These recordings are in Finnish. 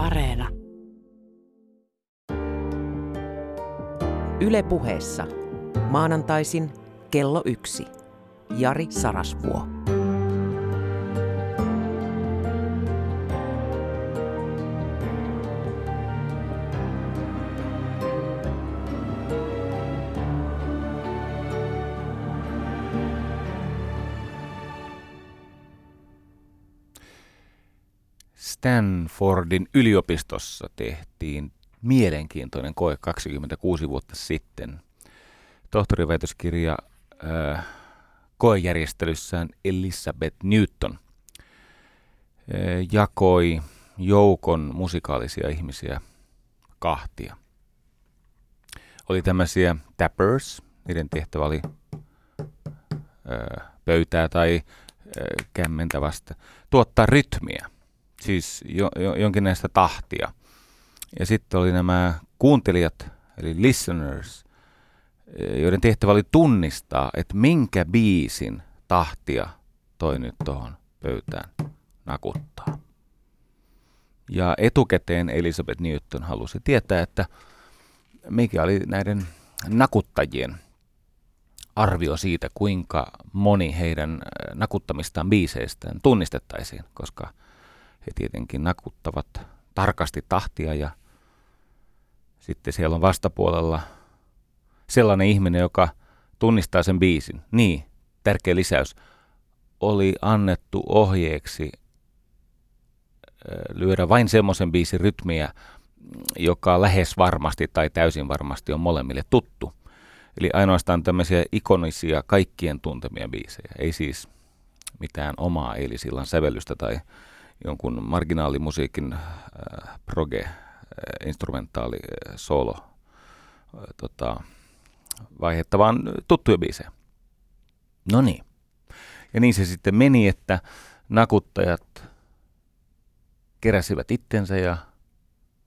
Areena. Yle puheessa. Maanantaisin kello yksi. Jari Sarasvuo. Stanfordin yliopistossa tehtiin mielenkiintoinen koe 26 vuotta sitten. Tohtoriväitöskirja äh, koejärjestelyssään Elizabeth Newton äh, jakoi joukon musikaalisia ihmisiä kahtia. Oli tämmöisiä tappers, niiden tehtävä oli äh, pöytää tai äh, kämmentä vasta, tuottaa rytmiä – siis jo, jo, jonkinlaista tahtia. Ja sitten oli nämä kuuntelijat, eli listeners, joiden tehtävä oli tunnistaa, että minkä biisin tahtia toi nyt tuohon pöytään nakuttaa. Ja etukäteen Elizabeth Newton halusi tietää, että mikä oli näiden nakuttajien arvio siitä, kuinka moni heidän nakuttamistaan biiseistään tunnistettaisiin, koska – he tietenkin nakuttavat tarkasti tahtia ja sitten siellä on vastapuolella sellainen ihminen, joka tunnistaa sen biisin. Niin, tärkeä lisäys. Oli annettu ohjeeksi lyödä vain semmoisen biisin rytmiä, joka lähes varmasti tai täysin varmasti on molemmille tuttu. Eli ainoastaan tämmöisiä ikonisia kaikkien tuntemia biisejä, ei siis mitään omaa eilisillan sävellystä tai jonkun marginaalimusiikin äh, proge, äh, instrumentaali, äh, solo äh, tota, vaihetta, vaan tuttuja biisejä. No niin. Ja niin se sitten meni, että nakuttajat keräsivät itsensä ja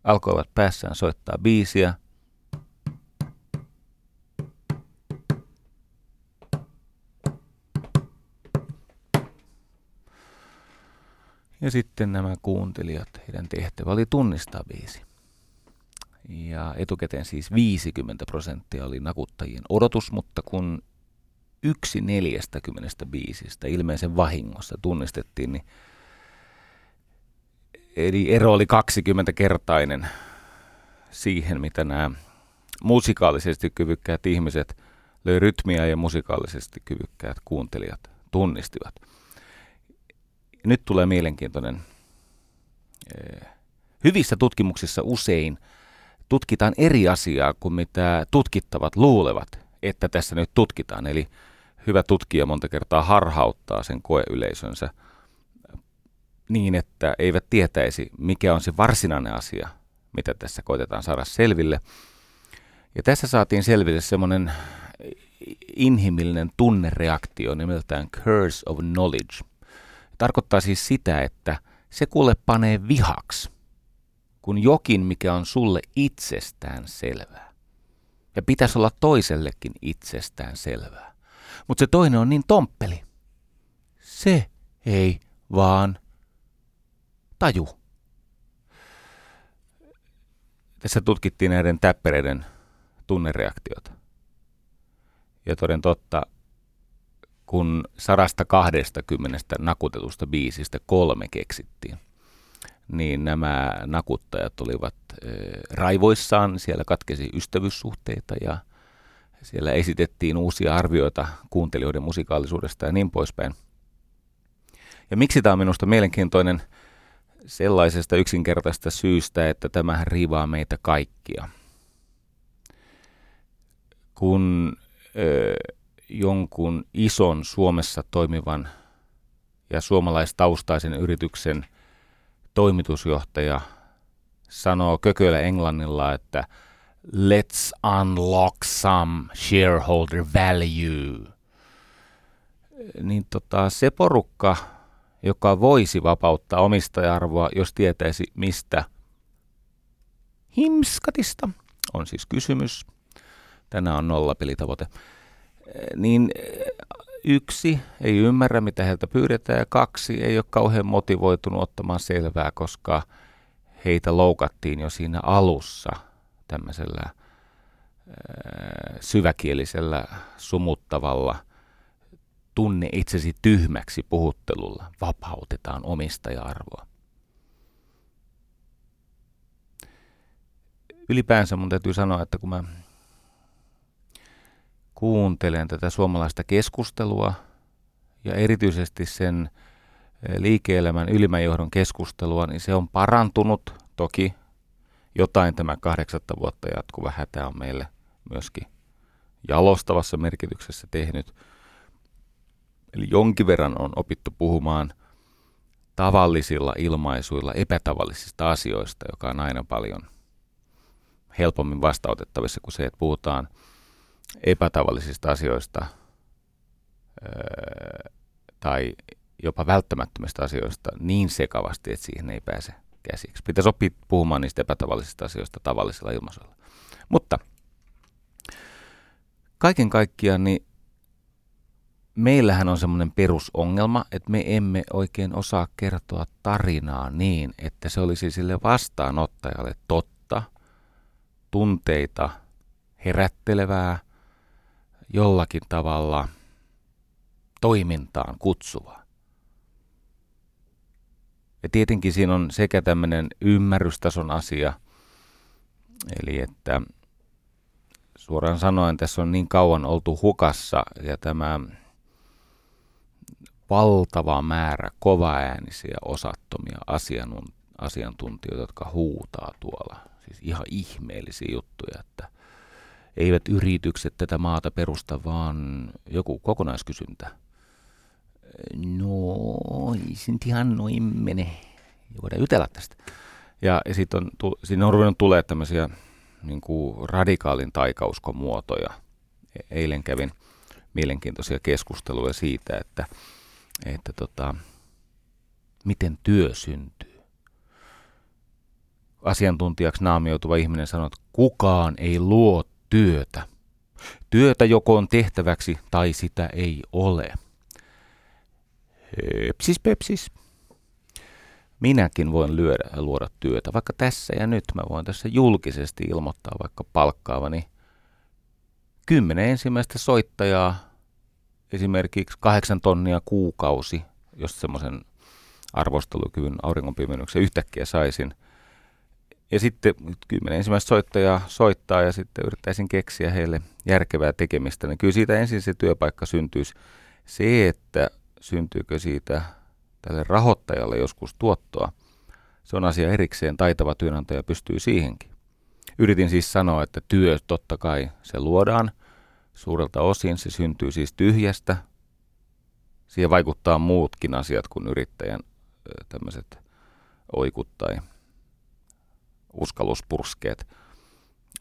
alkoivat päässään soittaa biisiä. Ja sitten nämä kuuntelijat, heidän tehtävä oli tunnistaa biisi. Ja etukäteen siis 50 prosenttia oli nakuttajien odotus, mutta kun yksi 40 biisistä ilmeisen vahingossa tunnistettiin, niin eli ero oli 20-kertainen siihen, mitä nämä musikaalisesti kyvykkäät ihmiset löi rytmiä ja musikaalisesti kyvykkäät kuuntelijat tunnistivat nyt tulee mielenkiintoinen. Eh, hyvissä tutkimuksissa usein tutkitaan eri asiaa kuin mitä tutkittavat luulevat, että tässä nyt tutkitaan. Eli hyvä tutkija monta kertaa harhauttaa sen koeyleisönsä niin, että eivät tietäisi, mikä on se varsinainen asia, mitä tässä koitetaan saada selville. Ja tässä saatiin selville semmoinen inhimillinen tunnereaktio nimeltään curse of knowledge – Tarkoittaa siis sitä, että se kuule panee vihaksi, kun jokin, mikä on sulle itsestään selvää. Ja pitäisi olla toisellekin itsestään selvää. Mutta se toinen on niin tomppeli. Se ei vaan taju. Tässä tutkittiin näiden täppäreiden tunnereaktiota. Ja toden totta, kun 120 nakutetusta biisistä kolme keksittiin, niin nämä nakuttajat olivat e, raivoissaan, siellä katkesi ystävyyssuhteita ja siellä esitettiin uusia arvioita kuuntelijoiden musikaalisuudesta ja niin poispäin. Ja miksi tämä on minusta mielenkiintoinen sellaisesta yksinkertaista syystä, että tämähän riivaa meitä kaikkia. Kun ö, jonkun ison Suomessa toimivan ja suomalaistaustaisen yrityksen toimitusjohtaja sanoo kököllä englannilla, että let's unlock some shareholder value. Niin tota, se porukka, joka voisi vapauttaa omistajarvoa, jos tietäisi mistä himskatista on siis kysymys. Tänään on nollapelitavoite niin yksi ei ymmärrä, mitä heiltä pyydetään, ja kaksi ei ole kauhean motivoitunut ottamaan selvää, koska heitä loukattiin jo siinä alussa tämmöisellä syväkielisellä, sumuttavalla, tunne itsesi tyhmäksi puhuttelulla vapautetaan omistaja-arvoa. Ylipäänsä mun täytyy sanoa, että kun mä kuuntelen tätä suomalaista keskustelua ja erityisesti sen liike-elämän ylimmän johdon keskustelua, niin se on parantunut. Toki jotain tämä kahdeksatta vuotta jatkuva hätä on meille myöskin jalostavassa merkityksessä tehnyt. Eli jonkin verran on opittu puhumaan tavallisilla ilmaisuilla epätavallisista asioista, joka on aina paljon helpommin vastautettavissa kuin se, että puhutaan epätavallisista asioista öö, tai jopa välttämättömistä asioista niin sekavasti, että siihen ei pääse käsiksi. Pitäisi oppia puhumaan niistä epätavallisista asioista tavallisella ilmaisuilla. Mutta kaiken kaikkiaan niin meillähän on semmoinen perusongelma, että me emme oikein osaa kertoa tarinaa niin, että se olisi sille vastaanottajalle totta, tunteita herättelevää, jollakin tavalla toimintaan kutsuvaa. Ja tietenkin siinä on sekä tämmöinen ymmärrystason asia, eli että suoraan sanoen tässä on niin kauan oltu hukassa ja tämä valtava määrä kovaäänisiä, osattomia asiantuntijoita, jotka huutaa tuolla. Siis ihan ihmeellisiä juttuja, että eivät yritykset tätä maata perusta, vaan joku kokonaiskysyntä – no ei se nyt ihan noin mene. Voidaan jutella tästä. Ja, ja sitten on, siinä on ruvennut tulee tämmöisiä niin kuin radikaalin taikauskon muotoja. E-, eilen kävin mielenkiintoisia keskusteluja siitä, että, että tota, miten työ syntyy. Asiantuntijaksi naamioituva ihminen sanoo, että kukaan ei luo työtä. Työtä joko on tehtäväksi tai sitä ei ole. Pepsis pepsis. Minäkin voin lyödä, luoda työtä, vaikka tässä ja nyt mä voin tässä julkisesti ilmoittaa vaikka palkkaavani kymmenen ensimmäistä soittajaa, esimerkiksi kahdeksan tonnia kuukausi, jos semmoisen arvostelukyvyn auringonpimennyksen yhtäkkiä saisin. Ja sitten kymmenen ensimmäistä soittajaa soittaa ja sitten yrittäisin keksiä heille järkevää tekemistä, niin kyllä siitä ensin se työpaikka syntyisi. Se, että syntyykö siitä tälle rahoittajalle joskus tuottoa, se on asia erikseen. Taitava työnantaja pystyy siihenkin. Yritin siis sanoa, että työ totta kai se luodaan suurelta osin. Se syntyy siis tyhjästä. Siihen vaikuttaa muutkin asiat kuin yrittäjän tämmöiset oikut tai uskalluspurskeet.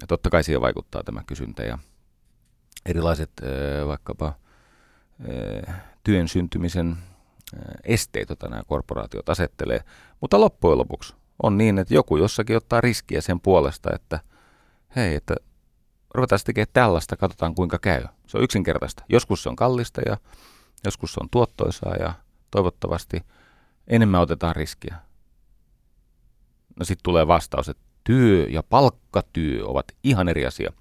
Ja totta kai siihen vaikuttaa tämä kysyntä ja erilaiset vaikkapa työn syntymisen esteet, joita nämä korporaatiot asettelee. Mutta loppujen lopuksi on niin, että joku jossakin ottaa riskiä sen puolesta, että hei, että ruvetaan tekemään tällaista, katsotaan kuinka käy. Se on yksinkertaista. Joskus se on kallista ja joskus se on tuottoisaa ja toivottavasti enemmän otetaan riskiä. No sitten tulee vastaus, että työ ja palkkatyö ovat ihan eri asia.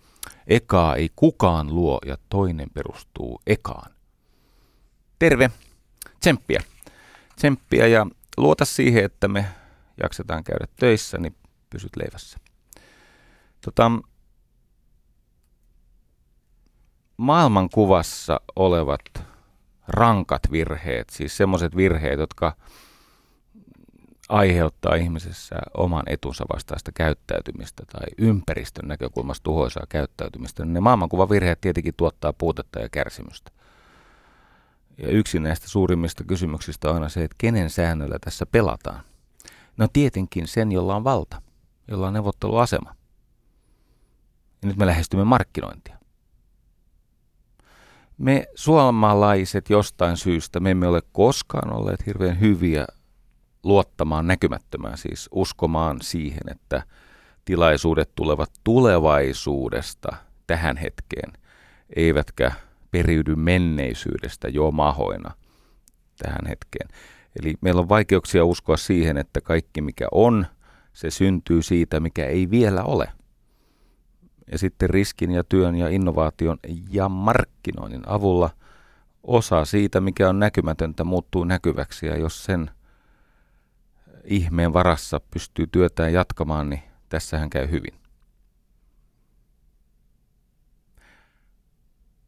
Ekaa ei kukaan luo ja toinen perustuu ekaan terve, tsemppiä. Tsemppiä ja luota siihen, että me jaksetaan käydä töissä, niin pysyt leivässä. Tota, maailmankuvassa olevat rankat virheet, siis semmoiset virheet, jotka aiheuttaa ihmisessä oman etunsa vastaista käyttäytymistä tai ympäristön näkökulmasta tuhoisaa käyttäytymistä, niin ne maailmankuvavirheet tietenkin tuottaa puutetta ja kärsimystä. Ja yksi näistä suurimmista kysymyksistä on aina se, että kenen säännöllä tässä pelataan. No tietenkin sen, jolla on valta, jolla on neuvotteluasema. Ja nyt me lähestymme markkinointia. Me suomalaiset jostain syystä, me emme ole koskaan olleet hirveän hyviä luottamaan näkymättömään, siis uskomaan siihen, että tilaisuudet tulevat tulevaisuudesta tähän hetkeen, eivätkä periydy menneisyydestä jo mahoina tähän hetkeen. Eli meillä on vaikeuksia uskoa siihen, että kaikki mikä on, Se syntyy siitä, mikä ei vielä ole. Ja sitten riskin ja työn ja innovaation ja markkinoinnin avulla osa siitä, mikä on näkymätöntä, muuttuu näkyväksi. Ja jos sen ihmeen varassa pystyy työtään jatkamaan, niin tässähän käy hyvin.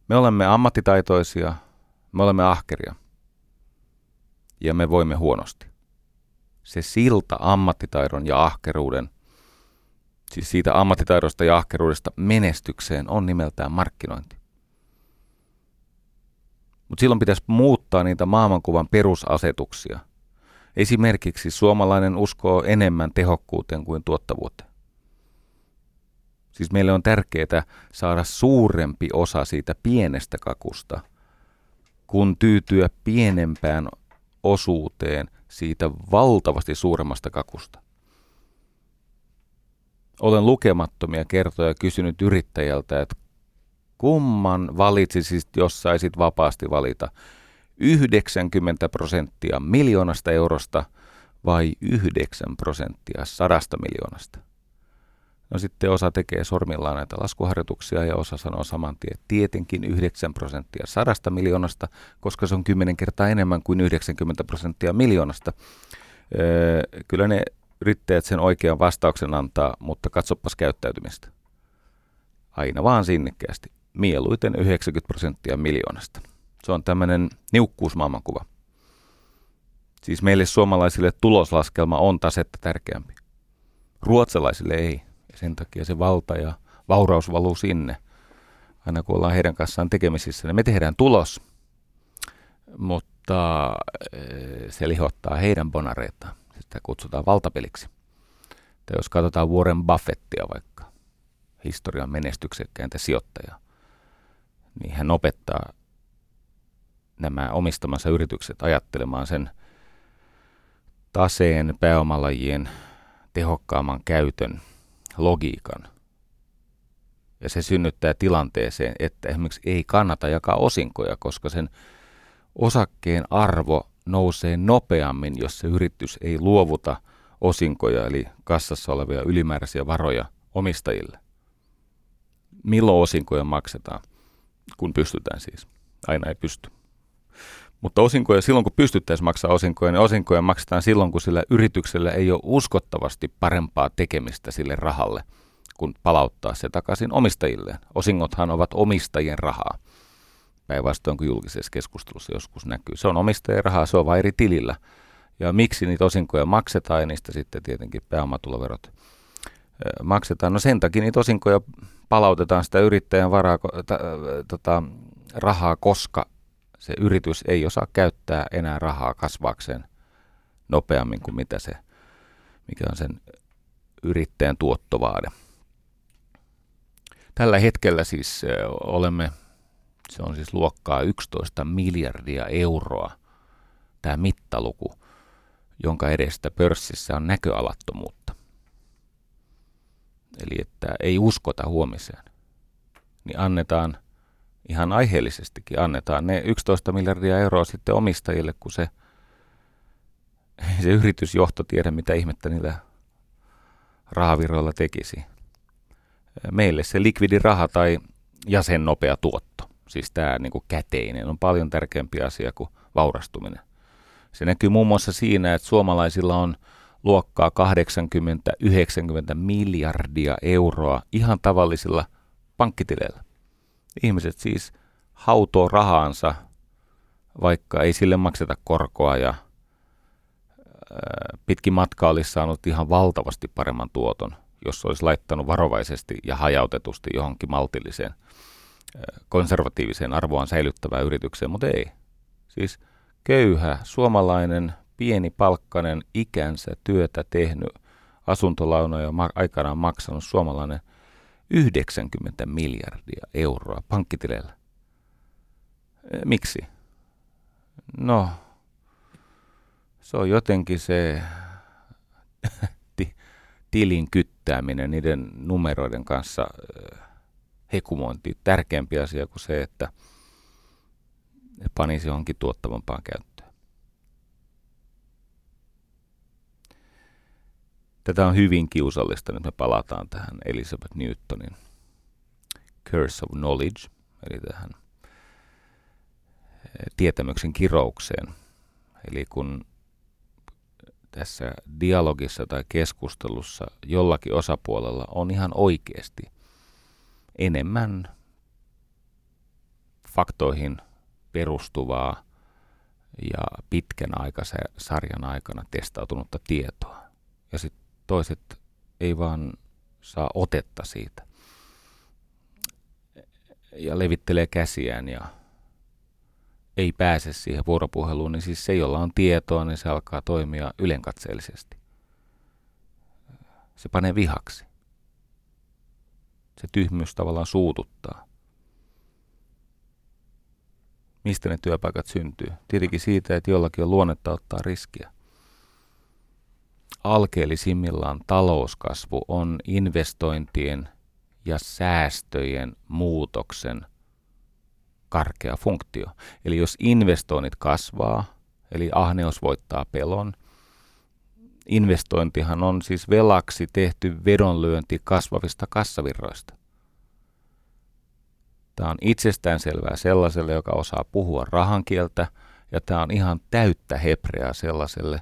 Me olemme ammattitaitoisia, me olemme ahkeria ja me voimme huonosti. Se silta ammattitaidon ja ahkeruuden, siis siitä ammattitaidosta ja ahkeruudesta menestykseen on nimeltään markkinointi. Mutta silloin pitäisi muuttaa niitä maailmankuvan perusasetuksia. Esimerkiksi suomalainen uskoo enemmän tehokkuuteen kuin tuottavuuteen. Siis meille on tärkeää saada suurempi osa siitä pienestä kakusta, kun tyytyä pienempään osuuteen siitä valtavasti suuremmasta kakusta. Olen lukemattomia kertoja kysynyt yrittäjältä, että kumman valitsisit, jos saisit vapaasti valita 90 prosenttia miljoonasta eurosta vai 9 prosenttia sadasta miljoonasta? No sitten osa tekee sormillaan näitä laskuharjoituksia ja osa sanoo saman tien, tietenkin 9 prosenttia sadasta miljoonasta, koska se on 10 kertaa enemmän kuin 90 prosenttia miljoonasta. Öö, kyllä ne yrittäjät sen oikean vastauksen antaa, mutta katsopas käyttäytymistä. Aina vaan sinnikkäästi. Mieluiten 90 prosenttia miljoonasta. Se on tämmöinen niukkuusmaailmankuva. Siis meille suomalaisille tuloslaskelma on tasetta tärkeämpi. Ruotsalaisille ei. Ja sen takia se valta ja vauraus valuu sinne. Aina kun ollaan heidän kanssaan tekemisissä, niin me tehdään tulos, mutta eh, se lihottaa heidän bonareitaan. Sitä kutsutaan valtapeliksi. Tai jos katsotaan Warren Buffettia vaikka, historian menestyksekkäintä sijoittajaa, niin hän opettaa nämä omistamansa yritykset ajattelemaan sen taseen pääomalajien tehokkaamman käytön – logiikan. Ja se synnyttää tilanteeseen, että esimerkiksi ei kannata jakaa osinkoja, koska sen osakkeen arvo nousee nopeammin, jos se yritys ei luovuta osinkoja, eli kassassa olevia ylimääräisiä varoja omistajille. Milloin osinkoja maksetaan? Kun pystytään siis. Aina ei pysty. Mutta osinkoja, silloin kun pystyttäisiin maksaa osinkoja, niin osinkoja maksetaan silloin, kun sillä yrityksellä ei ole uskottavasti parempaa tekemistä sille rahalle, kun palauttaa se takaisin omistajilleen. Osingothan ovat omistajien rahaa, päinvastoin kuin julkisessa keskustelussa joskus näkyy. Se on omistajien rahaa, se on vain eri tilillä. Ja miksi niitä osinkoja maksetaan ja niistä sitten tietenkin pääomatuloverot maksetaan? No sen takia niitä osinkoja palautetaan sitä yrittäjän varaa, ta, tota, rahaa, koska se yritys ei osaa käyttää enää rahaa kasvaakseen nopeammin kuin mitä se, mikä on sen yrittäjän tuottovaade. Tällä hetkellä siis olemme, se on siis luokkaa 11 miljardia euroa, tämä mittaluku, jonka edestä pörssissä on näköalattomuutta. Eli että ei uskota huomiseen, niin annetaan ihan aiheellisestikin annetaan ne 11 miljardia euroa sitten omistajille, kun se, se yritysjohto tiedä, mitä ihmettä niillä rahavirroilla tekisi. Meille se likvidi raha tai jäsen nopea tuotto, siis tämä niin kuin käteinen, on paljon tärkeämpi asia kuin vaurastuminen. Se näkyy muun muassa siinä, että suomalaisilla on luokkaa 80-90 miljardia euroa ihan tavallisilla pankkitileillä. Ihmiset siis hautoo rahaansa, vaikka ei sille makseta korkoa ja pitkin matka olisi saanut ihan valtavasti paremman tuoton, jos olisi laittanut varovaisesti ja hajautetusti johonkin maltilliseen konservatiiviseen arvoaan säilyttävään yritykseen, mutta ei. Siis köyhä, suomalainen, pieni palkkanen, ikänsä työtä tehnyt, asuntolaunoja aikanaan maksanut suomalainen – 90 miljardia euroa pankkitileillä. Miksi? No, se on jotenkin se tilin kyttääminen niiden numeroiden kanssa hekumointi tärkeämpi asia kuin se, että panisi johonkin tuottavampaan käyttöön. Tätä on hyvin kiusallista. Nyt me palataan tähän Elizabeth Newtonin Curse of Knowledge, eli tähän eh, tietämyksen kiroukseen. Eli kun tässä dialogissa tai keskustelussa jollakin osapuolella on ihan oikeasti enemmän faktoihin perustuvaa ja pitkän sarjan aikana testautunutta tietoa. Ja sitten toiset ei vaan saa otetta siitä. Ja levittelee käsiään ja ei pääse siihen vuoropuheluun, niin siis se, jolla on tietoa, niin se alkaa toimia ylenkatseellisesti. Se panee vihaksi. Se tyhmyys tavallaan suututtaa. Mistä ne työpaikat syntyy? Tietenkin siitä, että jollakin on luonnetta ottaa riskiä. Alkeellisimmillaan talouskasvu on investointien ja säästöjen muutoksen karkea funktio. Eli jos investoinnit kasvaa, eli ahneus voittaa pelon, investointihan on siis velaksi tehty vedonlyönti kasvavista kassavirroista. Tämä on itsestään selvää sellaiselle, joka osaa puhua rahankieltä, ja tämä on ihan täyttä hebreaa sellaiselle,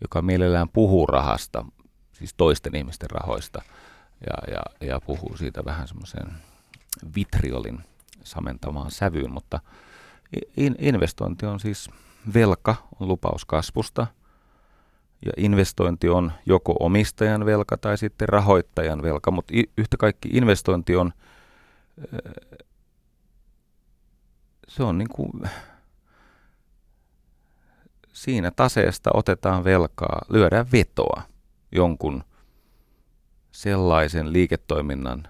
joka mielellään puhuu rahasta, siis toisten ihmisten rahoista, ja, ja, ja puhuu siitä vähän semmoisen vitriolin samentamaan sävyyn, mutta in, investointi on siis velka, on lupaus kasvusta, ja investointi on joko omistajan velka tai sitten rahoittajan velka, mutta yhtä kaikki investointi on se on niin kuin, siinä taseesta otetaan velkaa, lyödään vetoa jonkun sellaisen liiketoiminnan,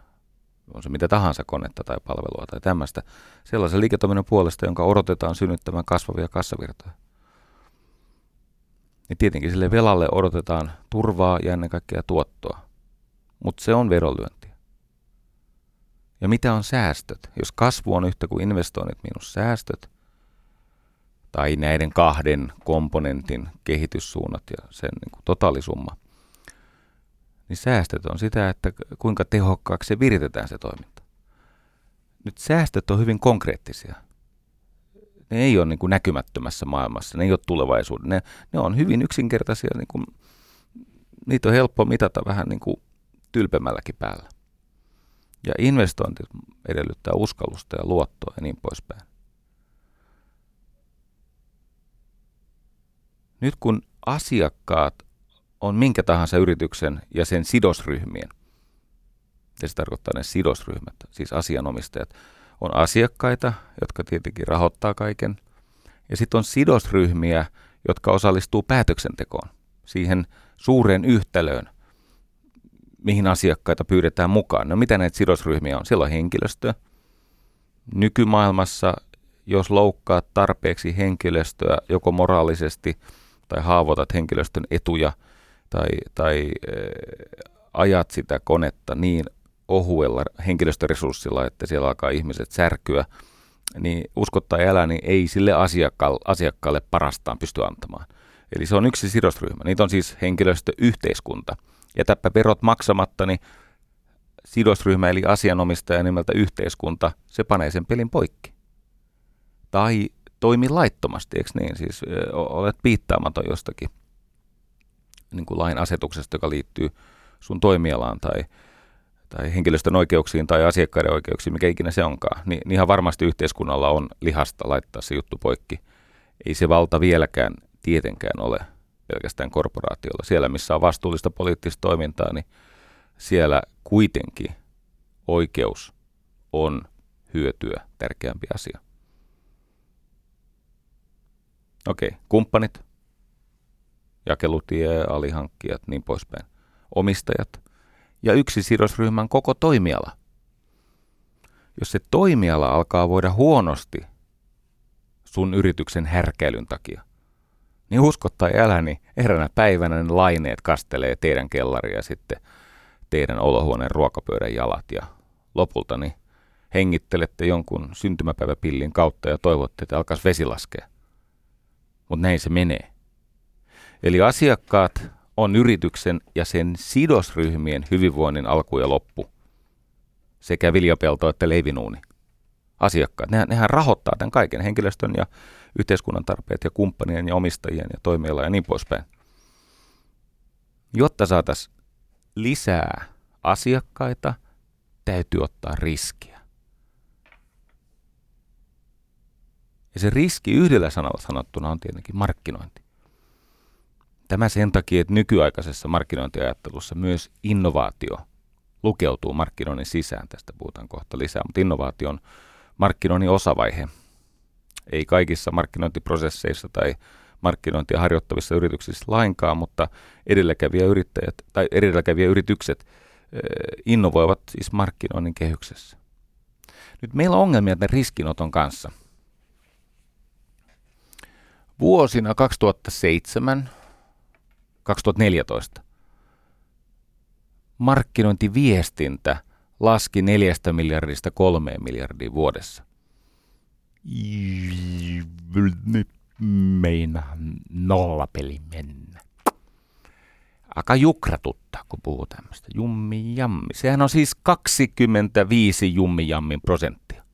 on se mitä tahansa konetta tai palvelua tai tämmöistä, sellaisen liiketoiminnan puolesta, jonka odotetaan synnyttämään kasvavia kassavirtoja. Niin tietenkin sille velalle odotetaan turvaa ja ennen kaikkea tuottoa. Mutta se on verolyönti. Ja mitä on säästöt? Jos kasvu on yhtä kuin investoinnit miinus säästöt, tai näiden kahden komponentin kehityssuunnat ja sen niin kuin totaalisumma, niin säästöt on sitä, että kuinka tehokkaaksi se viritetään se toiminta. Nyt säästöt on hyvin konkreettisia. Ne ei ole niin kuin näkymättömässä maailmassa, ne ei ole tulevaisuuden. Ne, ne on hyvin yksinkertaisia, niin kuin, niitä on helppo mitata vähän niin kuin tylpemälläkin päällä. Ja investointi edellyttää uskallusta ja luottoa ja niin poispäin. Nyt kun asiakkaat on minkä tahansa yrityksen ja sen sidosryhmien, ja se tarkoittaa ne sidosryhmät, siis asianomistajat, on asiakkaita, jotka tietenkin rahoittaa kaiken, ja sitten on sidosryhmiä, jotka osallistuu päätöksentekoon, siihen suureen yhtälöön, mihin asiakkaita pyydetään mukaan. No mitä näitä sidosryhmiä on? Siellä on henkilöstö. Nykymaailmassa, jos loukkaat tarpeeksi henkilöstöä joko moraalisesti tai haavoitat henkilöstön etuja tai, tai äh, ajat sitä konetta niin ohuella henkilöstöresurssilla, että siellä alkaa ihmiset särkyä, niin uskottaa älä, niin ei sille asiakkaalle, asiakkaalle parastaan pysty antamaan. Eli se on yksi sidosryhmä. Niitä on siis henkilöstö, yhteiskunta – jätäpä verot maksamatta, niin sidosryhmä eli asianomistaja nimeltä yhteiskunta, se panee sen pelin poikki. Tai toimi laittomasti, eikö niin? Siis olet piittaamaton jostakin niin kuin lain asetuksesta, joka liittyy sun toimialaan tai, tai henkilöstön oikeuksiin tai asiakkaiden oikeuksiin, mikä ikinä se onkaan, niin, niin ihan varmasti yhteiskunnalla on lihasta laittaa se juttu poikki. Ei se valta vieläkään tietenkään ole pelkästään korporaatiolla. Siellä, missä on vastuullista poliittista toimintaa, niin siellä kuitenkin oikeus on hyötyä tärkeämpi asia. Okei, kumppanit, jakelutie, alihankkijat, niin poispäin, omistajat ja yksi sidosryhmän koko toimiala. Jos se toimiala alkaa voida huonosti sun yrityksen härkäilyn takia – niin usko tai älä, niin eräänä päivänä ne laineet kastelee teidän kellaria sitten teidän olohuoneen ruokapöydän jalat ja lopulta niin hengittelette jonkun syntymäpäiväpillin kautta ja toivotte, että alkaisi vesi laskea. Mutta näin se menee. Eli asiakkaat on yrityksen ja sen sidosryhmien hyvinvoinnin alku ja loppu. Sekä viljapelto että leivinuuni. Asiakkaat, nehän, nehän rahoittaa tämän kaiken, henkilöstön ja yhteiskunnan tarpeet ja kumppanien ja omistajien ja toimijoilla ja niin poispäin. Jotta saataisiin lisää asiakkaita, täytyy ottaa riskiä. Ja se riski yhdellä sanalla sanottuna on tietenkin markkinointi. Tämä sen takia, että nykyaikaisessa markkinointiajattelussa myös innovaatio lukeutuu markkinoinnin sisään. Tästä puhutaan kohta lisää, mutta innovaatio on markkinoinnin osavaihe. Ei kaikissa markkinointiprosesseissa tai markkinointia harjoittavissa yrityksissä lainkaan, mutta edelläkävijä, yrittäjät, tai edelläkävijä yritykset innovoivat siis markkinoinnin kehyksessä. Nyt meillä on ongelmia tämän riskinoton kanssa. Vuosina 2007 2014 markkinointiviestintä laski neljästä miljardista kolmeen miljardiin vuodessa. Meina nollapeli mennä. Aika jukratutta, kun puhuu tämmöistä. Jummi jammi. Sehän on siis 25 jummi jammin prosenttia.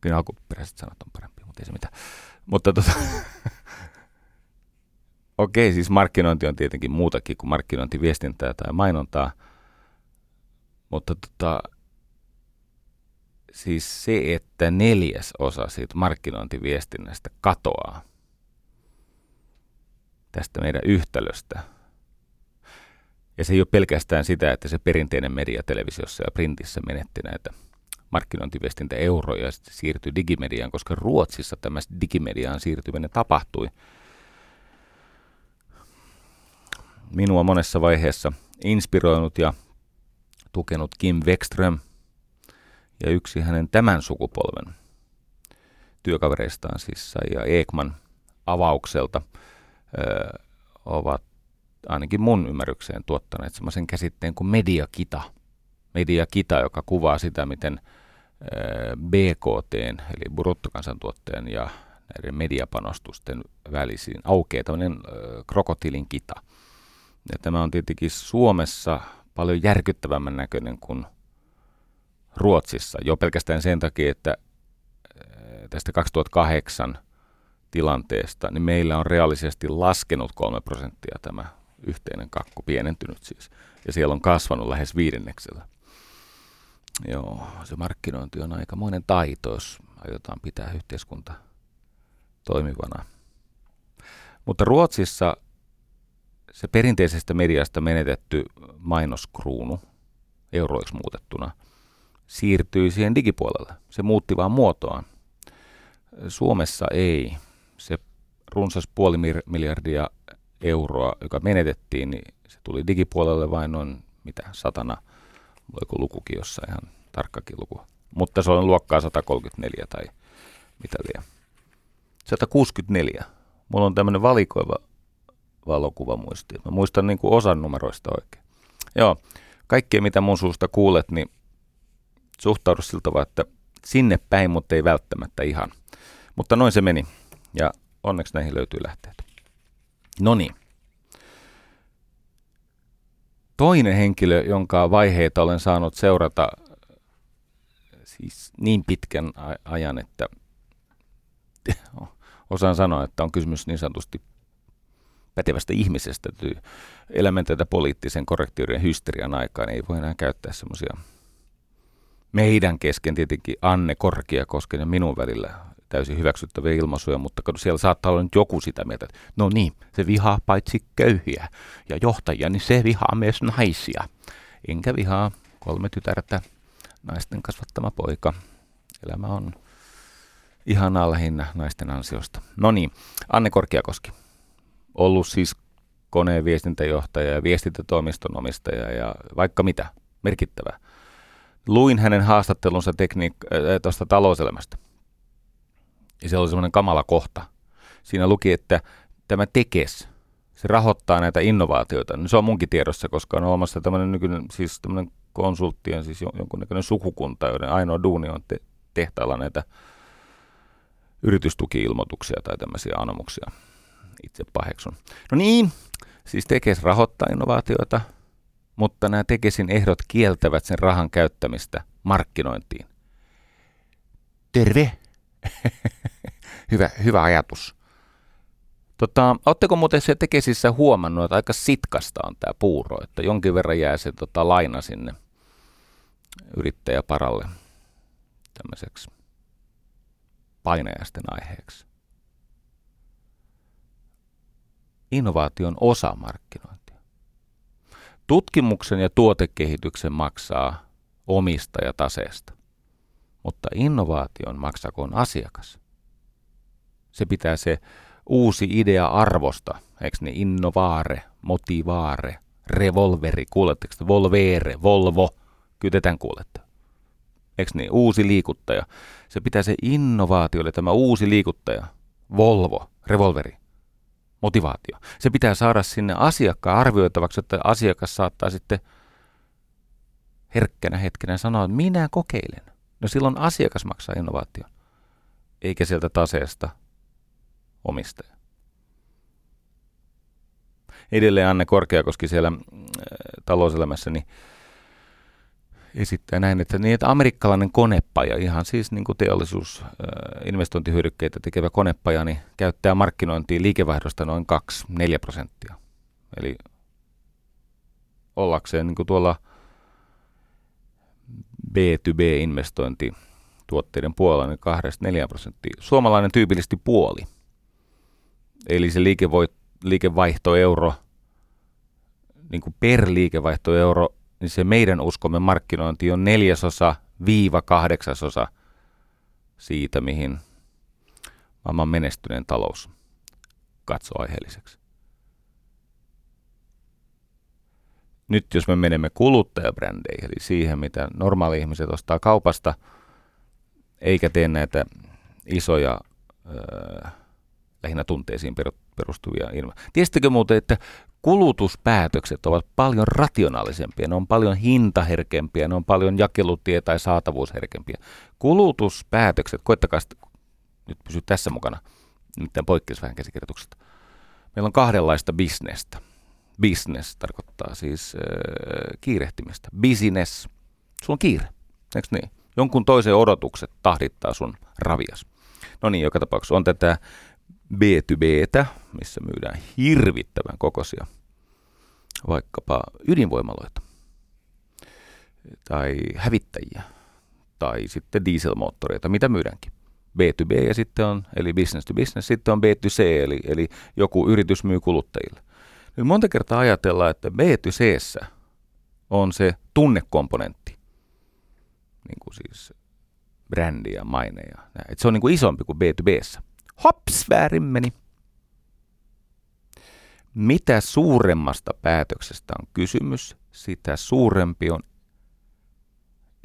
Kyllä alkuperäiset sanat on parempi, mutta ei se mitään. Mutta tota, Okei, siis markkinointi on tietenkin muutakin kuin markkinointiviestintää tai mainontaa, mutta tota, siis se, että neljäs osa siitä markkinointiviestinnästä katoaa tästä meidän yhtälöstä. Ja se ei ole pelkästään sitä, että se perinteinen media televisiossa ja printissä menetti näitä markkinointiviestintäeuroja ja sitten siirtyi digimediaan, koska Ruotsissa tämä digimediaan siirtyminen tapahtui – minua monessa vaiheessa inspiroinut ja tukenut Kim Wexström ja yksi hänen tämän sukupolven työkavereistaan siis ja Ekman avaukselta ö, ovat ainakin mun ymmärrykseen tuottaneet semmoisen käsitteen kuin mediakita. Mediakita, joka kuvaa sitä, miten BKT, eli bruttokansantuotteen ja näiden mediapanostusten välisiin aukeaa tämmöinen krokotiilin kita – ja tämä on tietenkin Suomessa paljon järkyttävämmän näköinen kuin Ruotsissa, jo pelkästään sen takia, että tästä 2008 tilanteesta, niin meillä on reaalisesti laskenut 3 prosenttia tämä yhteinen kakku, pienentynyt siis. Ja siellä on kasvanut lähes viidenneksellä. Joo, se markkinointi on aikamoinen taito, jos aiotaan pitää yhteiskunta toimivana. Mutta Ruotsissa se perinteisestä mediasta menetetty mainoskruunu, euroiksi muutettuna, siirtyi siihen digipuolelle. Se muutti vaan muotoaan. Suomessa ei. Se runsas puoli miljardia euroa, joka menetettiin, niin se tuli digipuolelle vain noin mitä satana, oliko lukukin jossain ihan tarkkakin luku. Mutta se on luokkaa 134 tai mitä liian. 164. Mulla on tämmöinen valikoiva valokuvamuistia. Mä muistan niin kuin osan numeroista oikein. Joo, kaikkea mitä mun suusta kuulet, niin suhtaudu siltä tavalla, että sinne päin, mutta ei välttämättä ihan. Mutta noin se meni, ja onneksi näihin löytyy lähteet. No niin. Toinen henkilö, jonka vaiheita olen saanut seurata siis niin pitkän ajan, että osaan sanoa, että on kysymys niin sanotusti pätevästä ihmisestä. Elämän tätä poliittisen korrektiuden hysterian aikaan ei voi enää käyttää semmoisia meidän kesken tietenkin Anne Korkeakosken ja minun välillä täysin hyväksyttäviä ilmaisuja, mutta siellä saattaa olla nyt joku sitä mieltä, että no niin, se vihaa paitsi köyhiä ja johtajia, niin se vihaa myös naisia. Enkä vihaa kolme tytärtä, naisten kasvattama poika. Elämä on ihanaa lähinnä naisten ansiosta. No niin, Anne Korkeakoski ollut siis koneen viestintäjohtaja ja viestintätoimiston omistaja ja vaikka mitä, merkittävää. Luin hänen haastattelunsa tekniik- äh, tuosta talouselämästä. Ja se oli semmoinen kamala kohta. Siinä luki, että tämä tekes, se rahoittaa näitä innovaatioita. No, se on munkin tiedossa, koska on olemassa tämmöinen nykyinen, siis tämmöinen konsulttien, siis jonkunnäköinen sukukunta, joiden ainoa duuni on te- tehtailla näitä yritystuki-ilmoituksia tai tämmöisiä anomuksia itse paheksun. No niin, siis Tekes rahoittaa innovaatioita, mutta nämä Tekesin ehdot kieltävät sen rahan käyttämistä markkinointiin. Terve! hyvä, hyvä ajatus. Tota, Oletteko muuten se Tekesissä huomannut, että aika sitkasta on tämä puuro, että jonkin verran jää se tota, laina sinne yrittäjäparalle tämmöiseksi painajaisten aiheeksi. Innovaation osa markkinointia. Tutkimuksen ja tuotekehityksen maksaa omistaja taseesta, mutta innovaation maksakoon asiakas. Se pitää se uusi idea arvosta, eikö niin, innovaare, motivaare, revolveri, kuuletteko te, volvere, Volvo, kyllä tämän kuulette. Eikö niin, uusi liikuttaja. Se pitää se innovaatiolle, tämä uusi liikuttaja, Volvo, revolveri, motivaatio. Se pitää saada sinne asiakkaan arvioitavaksi, että asiakas saattaa sitten herkkänä hetkenä sanoa, että minä kokeilen. No silloin asiakas maksaa innovaation, eikä sieltä taseesta omistaja. Edelleen Anne Korkeakoski siellä äh, talouselämässä niin esittää näin, että, niin, että amerikkalainen konepaja, ihan siis niin kuin teollisuus, äh, tekevä konepaja, niin käyttää markkinointiin liikevaihdosta noin 2-4 prosenttia. Eli ollakseen niin kuin tuolla B2B-investointi tuotteiden puolella niin 2-4 prosenttia. Suomalainen tyypillisesti puoli. Eli se liikevoit, liikevaihtoeuro, niin kuin per liikevaihtoeuro, niin se meidän uskomme markkinointi on neljäsosa viiva kahdeksasosa siitä, mihin maailman menestyneen talous katsoo aiheelliseksi. Nyt jos me menemme kuluttajabrändeihin, eli siihen, mitä normaali ihmiset ostaa kaupasta, eikä tee näitä isoja öö, lähinnä tunteisiin perustuvia ilma. Tiesittekö muuten, että kulutuspäätökset ovat paljon rationaalisempia, ne on paljon hintaherkempiä, ne on paljon jakelutie- tai saatavuusherkempiä. Kulutuspäätökset, koittakaa sitä, nyt pysy tässä mukana, nimittäin poikkeus vähän käsikirjoituksesta. Meillä on kahdenlaista bisnestä. Business tarkoittaa siis äh, kiirehtimistä. Business, sulla on kiire, eikö niin? Jonkun toisen odotukset tahdittaa sun ravias. No niin, joka tapauksessa on tätä B2Btä, missä myydään hirvittävän kokoisia vaikkapa ydinvoimaloita tai hävittäjiä tai sitten dieselmoottoreita, mitä myydäänkin. B2B ja sitten on, eli business to business, sitten on B2C, eli, eli joku yritys myy kuluttajille. Nyt monta kertaa ajatellaan, että B2C on se tunnekomponentti, niin kuin siis brändi ja maine ja näin. Että se on niin kuin isompi kuin B2B. Hops, väärin meni. Mitä suuremmasta päätöksestä on kysymys, sitä suurempi on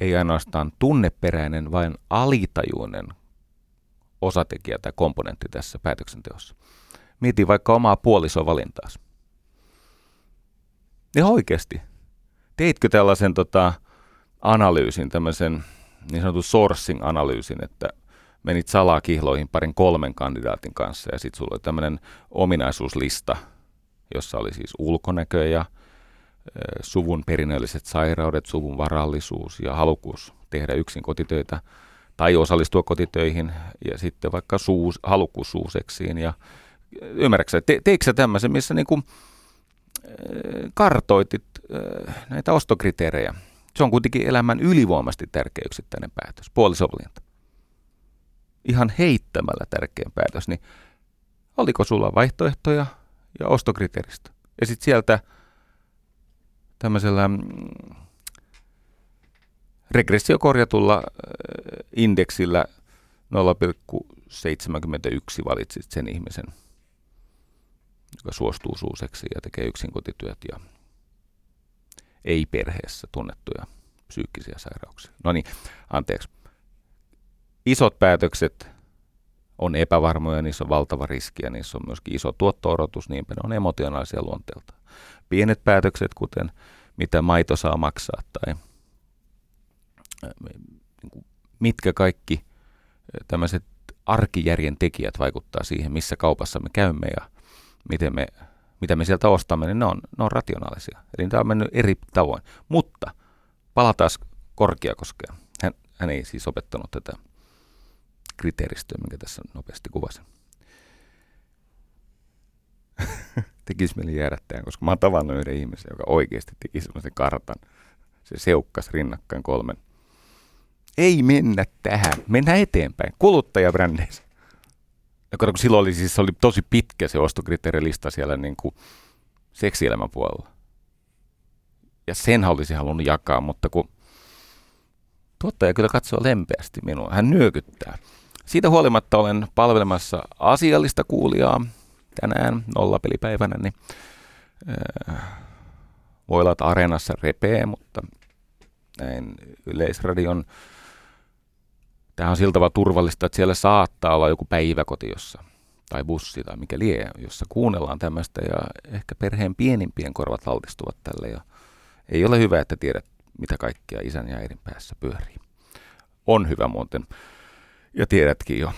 ei ainoastaan tunneperäinen, vaan alitajuinen osatekijä tai komponentti tässä päätöksenteossa. Mieti vaikka omaa puolisovalintaasi. Ja oikeasti, teitkö tällaisen tota, analyysin, tämmöisen niin sanotun sourcing-analyysin, että – menit salaa kihloihin parin kolmen kandidaatin kanssa ja sitten sulla oli tämmöinen ominaisuuslista, jossa oli siis ulkonäkö ja suvun perinnölliset sairaudet, suvun varallisuus ja halukkuus tehdä yksin kotitöitä tai osallistua kotitöihin ja sitten vaikka suus, halukkuus suuseksiin ja ymmärrätkö te, teikö sä tämmöisen, missä niinku, kartoitit näitä ostokriteerejä? Se on kuitenkin elämän ylivoimasti tärkeä yksittäinen päätös, puolisovalinta ihan heittämällä tärkein päätös, niin oliko sulla vaihtoehtoja ja ostokriteeristä? Ja sitten sieltä tämmöisellä mm, regressiokorjatulla äh, indeksillä 0,71 valitsit sen ihmisen, joka suostuu suuseksi ja tekee yksin kotityöt ja ei perheessä tunnettuja psyykkisiä sairauksia. No niin, anteeksi isot päätökset on epävarmoja, niissä on valtava riski ja niissä on myöskin iso tuotto-odotus, niin ne on emotionaalisia luonteelta. Pienet päätökset, kuten mitä maito saa maksaa tai niin mitkä kaikki tämmöiset arkijärjen tekijät vaikuttaa siihen, missä kaupassa me käymme ja miten me, mitä me sieltä ostamme, niin ne on, ne on rationaalisia. Eli tämä on mennyt eri tavoin. Mutta palataan Korkeakoskeen. Hän, hän ei siis opettanut tätä kriteeristöä, minkä tässä nopeasti kuvasin. Tekisi mieli jäädä koska mä oon tavannut yhden ihmisen, joka oikeasti teki sellaisen kartan. Se seukkas rinnakkain kolmen. Ei mennä tähän, mennään eteenpäin. Kuluttajabrändeissä. Ja kato, kun silloin oli, siis, oli tosi pitkä se ostokriteerilista siellä niin kuin seksielämän puolella. Ja sen olisi halunnut jakaa, mutta kun tuottaja kyllä katsoo lempeästi minua, hän nyökyttää. Siitä huolimatta olen palvelemassa asiallista kuulijaa tänään nollapelipäivänä, niin äh, voi olla, että areenassa repee, mutta näin Yleisradion Tämä on tavalla turvallista, että siellä saattaa olla joku päiväkoti jossa, tai bussi tai mikä lie, jossa kuunnellaan tämmöistä ja ehkä perheen pienimpien korvat altistuvat tälle. Ja ei ole hyvä, että tiedät, mitä kaikkia isän ja äidin päässä pyörii. On hyvä muuten. Ja tiedätkin jo.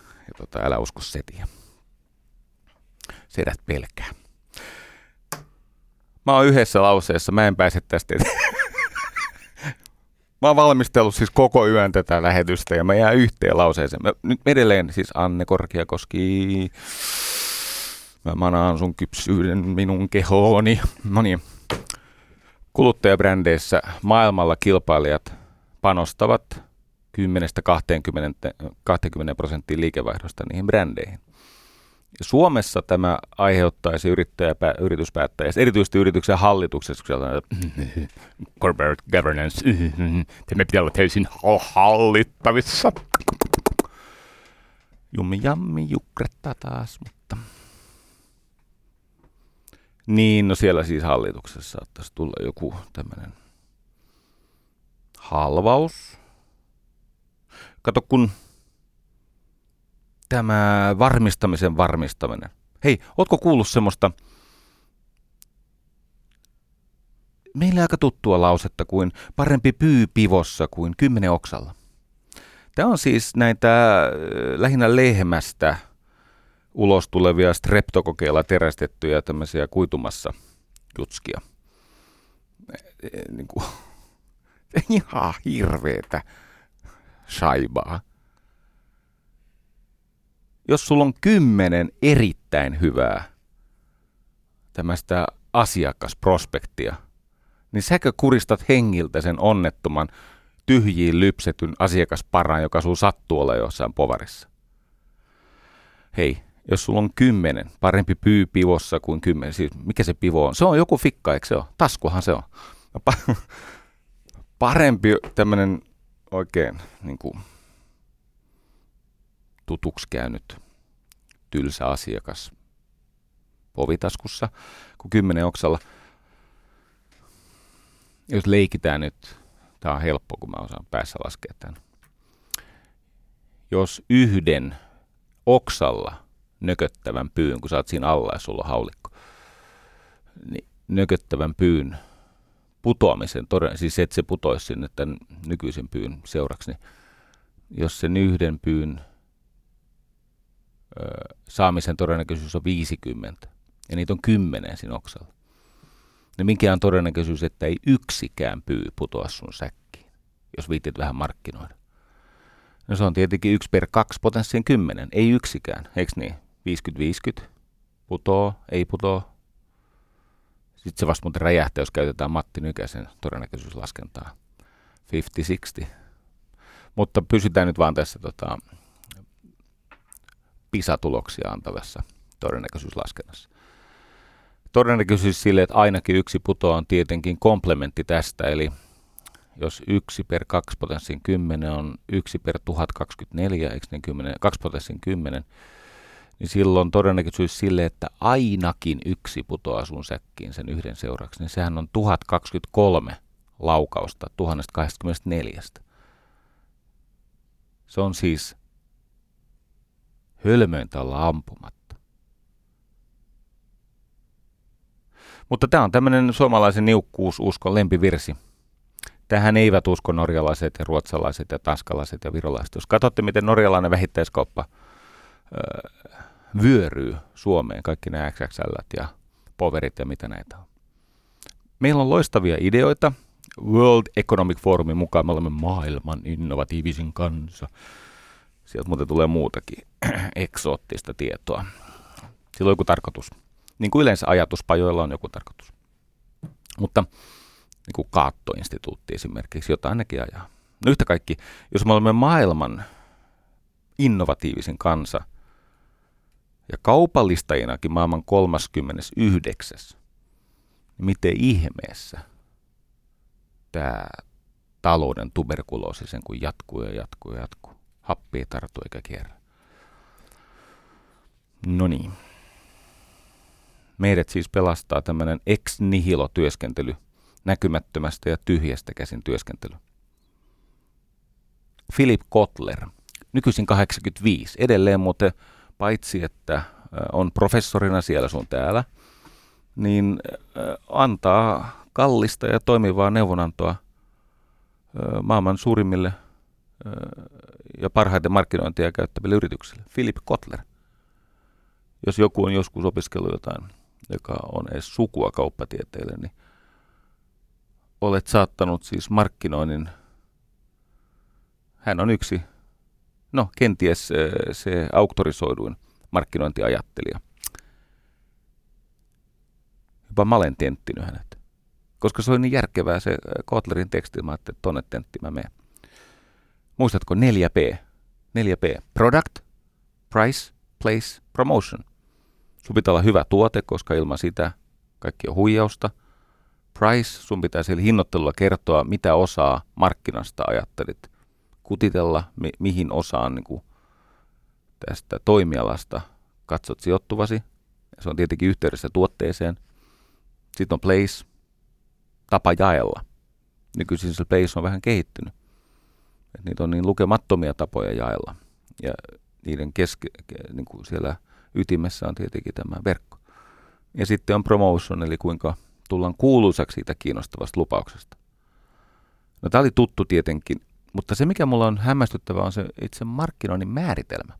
Ja tota, älä usko setiä. Sedät pelkää. Mä oon yhdessä lauseessa, mä en pääse tästä Mä oon valmistellut siis koko yön tätä lähetystä ja mä jää yhteen lauseeseen. Mä, nyt edelleen siis Anne Korkeakoski, mä manaan sun kypsyyden minun kehooni. No niin. Kuluttajabrändeissä maailmalla kilpailijat panostavat 10-20 prosenttia liikevaihdosta niihin brändeihin. Suomessa tämä aiheuttaisi yrittäjäpä, yrityspäättäjä, erityisesti yrityksen hallituksessa, kun sieltä corporate governance, tämä pitää olla täysin hallittavissa. Jummi jammi jukretta taas, mutta... Niin, no siellä siis hallituksessa saattaisi tulla joku tämmöinen halvaus. Kato, kun tämä varmistamisen varmistaminen. Hei, ootko kuullut semmoista meille aika tuttua lausetta kuin parempi pyy pivossa kuin kymmenen oksalla. Tämä on siis näitä äh, lähinnä lehmästä ulos tulevia streptokokeilla terästettyjä tämmöisiä kuitumassa jutskia. Niin kuin, ihan hirveetä saibaa jos sulla on kymmenen erittäin hyvää tämmöistä asiakasprospektia, niin säkö kuristat hengiltä sen onnettoman tyhjiin lypsetyn asiakasparan, joka sun sattuu olla jossain povarissa? Hei, jos sulla on kymmenen, parempi pyy pivossa kuin kymmenen, siis mikä se pivo on? Se on joku fikka, eikö se ole? Taskuhan se on. No parempi tämmöinen oikein niin kuin, tutuksi käynyt tylsä asiakas povitaskussa kuin kymmenen oksalla. Jos leikitään nyt, tämä on helppo, kun mä osaan päässä laskea tämän. Jos yhden oksalla nököttävän pyyn, kun sä oot siinä alla ja sulla on haulikko, niin nököttävän pyyn putoamisen, siis että se putoisi sinne tämän nykyisen pyyn seuraksi, niin jos sen yhden pyyn saamisen todennäköisyys on 50 ja niitä on 10 siinä oksalla. Niin mikä on todennäköisyys, että ei yksikään pyy putoa sun säkkiin, jos viitit vähän markkinoida? No se on tietenkin 1 per 2 potenssiin 10, ei yksikään, eikö niin? 50-50, putoo, ei putoo. Sitten se vasta muuten räjähtää, jos käytetään Matti Nykäsen todennäköisyyslaskentaa. 50-60. Mutta pysytään nyt vaan tässä tota, PISA-tuloksia antavassa todennäköisyyslaskennassa. Todennäköisyys sille, että ainakin yksi putoa on tietenkin komplementti tästä, eli jos 1 per 2 potenssiin 10 on 1 per 1024, eikö niin 10, 2 potenssiin 10, niin silloin todennäköisyys sille, että ainakin yksi putoaa sun säkkiin sen yhden seuraksi, niin sehän on 1023 laukausta 1024. Se on siis hölmöintä olla ampumatta. Mutta tämä on tämmöinen suomalaisen niukkuususkon lempivirsi. Tähän eivät usko norjalaiset ja ruotsalaiset ja tanskalaiset ja virolaiset. Jos katsotte, miten norjalainen vähittäiskauppa öö, vyöryy Suomeen, kaikki nämä XXL ja poverit ja mitä näitä on. Meillä on loistavia ideoita. World Economic Forumin mukaan me olemme maailman innovatiivisin kansa. Sieltä muuten tulee muutakin eksoottista tietoa. Sillä on joku tarkoitus. Niin kuin yleensä ajatuspajoilla on joku tarkoitus. Mutta niin kuin Kaatto-instituutti esimerkiksi, jotain ainakin ajaa. No yhtä kaikki, jos me olemme maailman innovatiivisin kansa ja kaupallistajinakin maailman 39. Niin miten ihmeessä tämä talouden tuberkuloosi sen kun jatkuu ja jatkuu ja jatkuu. Happi ei tartu eikä kierrä. No niin. Meidät siis pelastaa tämmöinen ex nihilo työskentely, näkymättömästä ja tyhjästä käsin työskentely. Philip Kotler, nykyisin 85, edelleen muuten paitsi että on professorina siellä sun täällä, niin antaa kallista ja toimivaa neuvonantoa maailman suurimmille ja parhaiten markkinointia käyttäville yrityksille. Philip Kotler. Jos joku on joskus opiskellut jotain, joka on edes sukua kauppatieteelle, niin olet saattanut siis markkinoinnin. Hän on yksi, no kenties se auktorisoiduin markkinointiajattelija. Jopa mä olen tenttinyt hänet. Koska se oli niin järkevää se Kotlerin teksti, mä ajattelin, että tonne tentti mä menen. Muistatko 4P? 4P. Product, Price, Place, Promotion. Sun pitää olla hyvä tuote, koska ilman sitä kaikki on huijausta. Price, sun pitää siellä hinnoittelulla kertoa, mitä osaa markkinasta ajattelit. Kutitella, mi- mihin osaan niin kuin tästä toimialasta katsot sijoittuvasi. Se on tietenkin yhteydessä tuotteeseen. Sitten on place, tapa jaella. Nykyisin se place on vähän kehittynyt. Et niitä on niin lukemattomia tapoja jaella. Ja niiden keske, niin kuin siellä ytimessä on tietenkin tämä verkko. Ja sitten on promotion, eli kuinka tullaan kuuluisaksi siitä kiinnostavasta lupauksesta. No tämä oli tuttu tietenkin, mutta se mikä mulla on hämmästyttävä on se itse markkinoinnin määritelmä.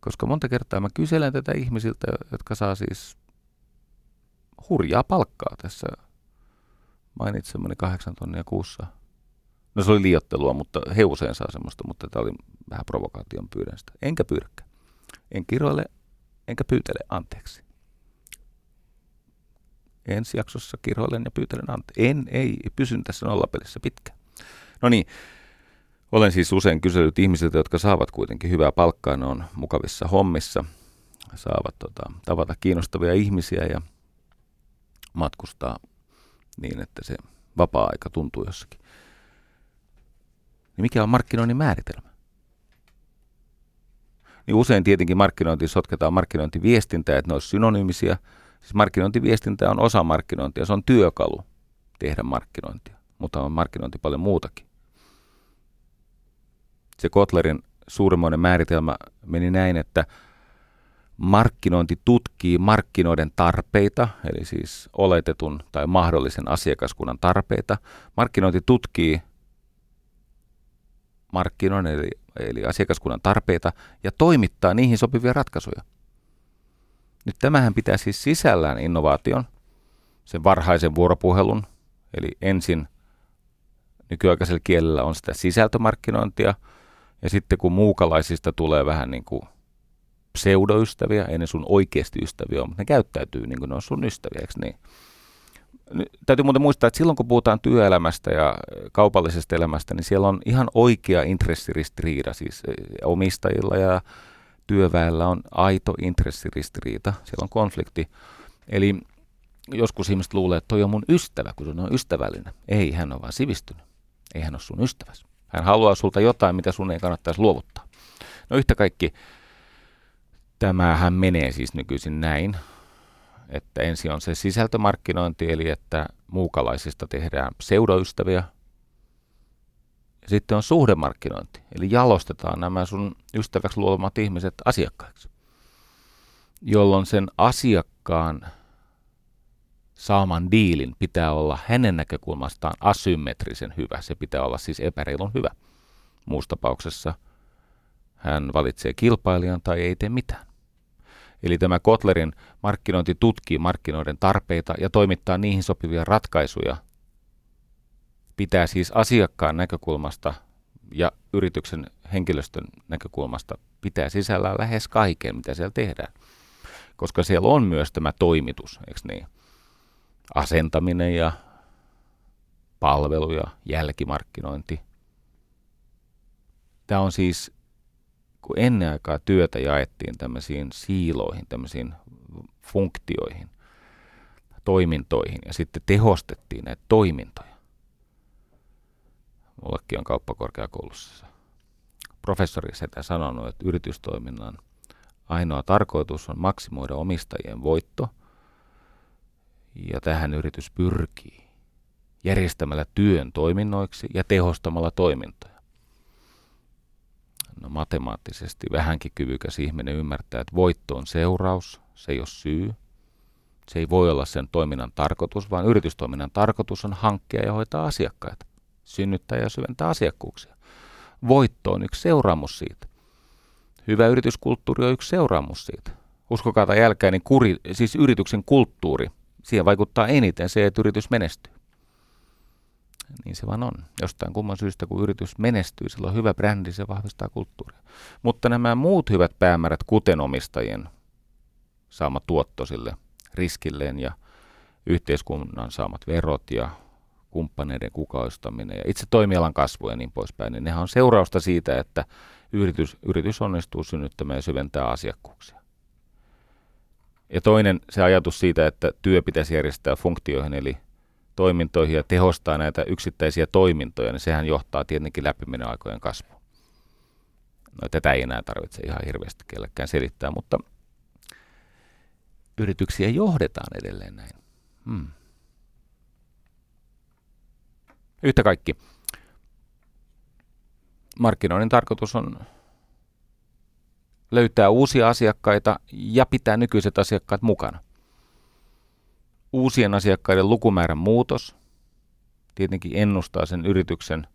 Koska monta kertaa mä kyselen tätä ihmisiltä, jotka saa siis hurjaa palkkaa tässä mainitsemani kahdeksan tonnia kuussa No se oli liottelua, mutta he usein saa semmoista, mutta tämä oli vähän provokaation pyydän sitä. Enkä pyrkkä. En kiroile, enkä pyytele anteeksi. Ensi jaksossa kiroilen ja pyytelen anteeksi. En, ei, pysyn tässä nollapelissä pitkä. No niin, olen siis usein kysellyt ihmisiltä, jotka saavat kuitenkin hyvää palkkaa, ne on mukavissa hommissa, saavat tota, tavata kiinnostavia ihmisiä ja matkustaa niin, että se vapaa-aika tuntuu jossakin niin mikä on markkinoinnin määritelmä? Niin usein tietenkin markkinointi sotketaan markkinointiviestintää, että ne olisi synonyymisiä. Siis markkinointiviestintä on osa markkinointia, se on työkalu tehdä markkinointia, mutta on markkinointi paljon muutakin. Se Kotlerin suurimmoinen määritelmä meni näin, että markkinointi tutkii markkinoiden tarpeita, eli siis oletetun tai mahdollisen asiakaskunnan tarpeita. Markkinointi tutkii markkinoiden eli, eli asiakaskunnan tarpeita ja toimittaa niihin sopivia ratkaisuja. Nyt tämähän pitää siis sisällään innovaation, sen varhaisen vuoropuhelun, eli ensin nykyaikaisella kielellä on sitä sisältömarkkinointia, ja sitten kun muukalaisista tulee vähän niin kuin pseudoystäviä, ei ne sun oikeasti ystäviä ole, mutta ne käyttäytyy niin kuin ne on sun ystäviä, eikö niin? täytyy muuten muistaa, että silloin kun puhutaan työelämästä ja kaupallisesta elämästä, niin siellä on ihan oikea intressiristiriita, siis omistajilla ja työväellä on aito intressiristiriita, siellä on konflikti. Eli joskus ihmiset luulee, että toi on mun ystävä, kun se on ystävällinen. Ei, hän on vain sivistynyt. Ei hän ole sun ystäväsi. Hän haluaa sulta jotain, mitä sun ei kannattaisi luovuttaa. No yhtä kaikki, tämähän menee siis nykyisin näin että ensin on se sisältömarkkinointi, eli että muukalaisista tehdään pseudoystäviä. Ja sitten on suhdemarkkinointi, eli jalostetaan nämä sun ystäväksi luomat ihmiset asiakkaiksi, jolloin sen asiakkaan saaman diilin pitää olla hänen näkökulmastaan asymmetrisen hyvä. Se pitää olla siis epäreilun hyvä. Muussa tapauksessa hän valitsee kilpailijan tai ei tee mitään. Eli tämä Kotlerin markkinointi tutkii markkinoiden tarpeita ja toimittaa niihin sopivia ratkaisuja. Pitää siis asiakkaan näkökulmasta ja yrityksen henkilöstön näkökulmasta pitää sisällään lähes kaiken, mitä siellä tehdään. Koska siellä on myös tämä toimitus, eikö niin? Asentaminen ja palvelu ja jälkimarkkinointi. Tämä on siis, kun ennen aikaa työtä jaettiin tämmöisiin siiloihin, tämmöisiin funktioihin, toimintoihin ja sitten tehostettiin näitä toimintoja. Mullekin on kauppakorkeakoulussa professori sitä sanonut, että yritystoiminnan ainoa tarkoitus on maksimoida omistajien voitto, ja tähän yritys pyrkii järjestämällä työn toiminnoiksi ja tehostamalla toimintoja. No matemaattisesti vähänkin kyvykäs ihminen ymmärtää, että voitto on seuraus, se ei ole syy. Se ei voi olla sen toiminnan tarkoitus, vaan yritystoiminnan tarkoitus on hankkia ja hoitaa asiakkaita, synnyttää ja syventää asiakkuuksia. Voitto on yksi seuraamus siitä. Hyvä yrityskulttuuri on yksi seuraamus siitä. Uskokaa tai jälkeen, niin kuri, siis yrityksen kulttuuri, siihen vaikuttaa eniten se, että yritys menestyy. Niin se vaan on. Jostain kumman syystä, kun yritys menestyy, sillä on hyvä brändi, se vahvistaa kulttuuria. Mutta nämä muut hyvät päämäärät, kuten omistajien saama tuotto sille riskilleen ja yhteiskunnan saamat verot ja kumppaneiden kukaistaminen ja itse toimialan kasvu ja niin poispäin, niin nehän on seurausta siitä, että yritys, yritys onnistuu synnyttämään ja syventää asiakkuuksia. Ja toinen se ajatus siitä, että työ pitäisi järjestää funktioihin, eli toimintoihin ja tehostaa näitä yksittäisiä toimintoja, niin sehän johtaa tietenkin aikojen kasvuun. No tätä ei enää tarvitse ihan hirveästi kellekään selittää, mutta yrityksiä johdetaan edelleen näin. Hmm. Yhtä kaikki. Markkinoinnin tarkoitus on löytää uusia asiakkaita ja pitää nykyiset asiakkaat mukana uusien asiakkaiden lukumäärän muutos tietenkin ennustaa sen yrityksen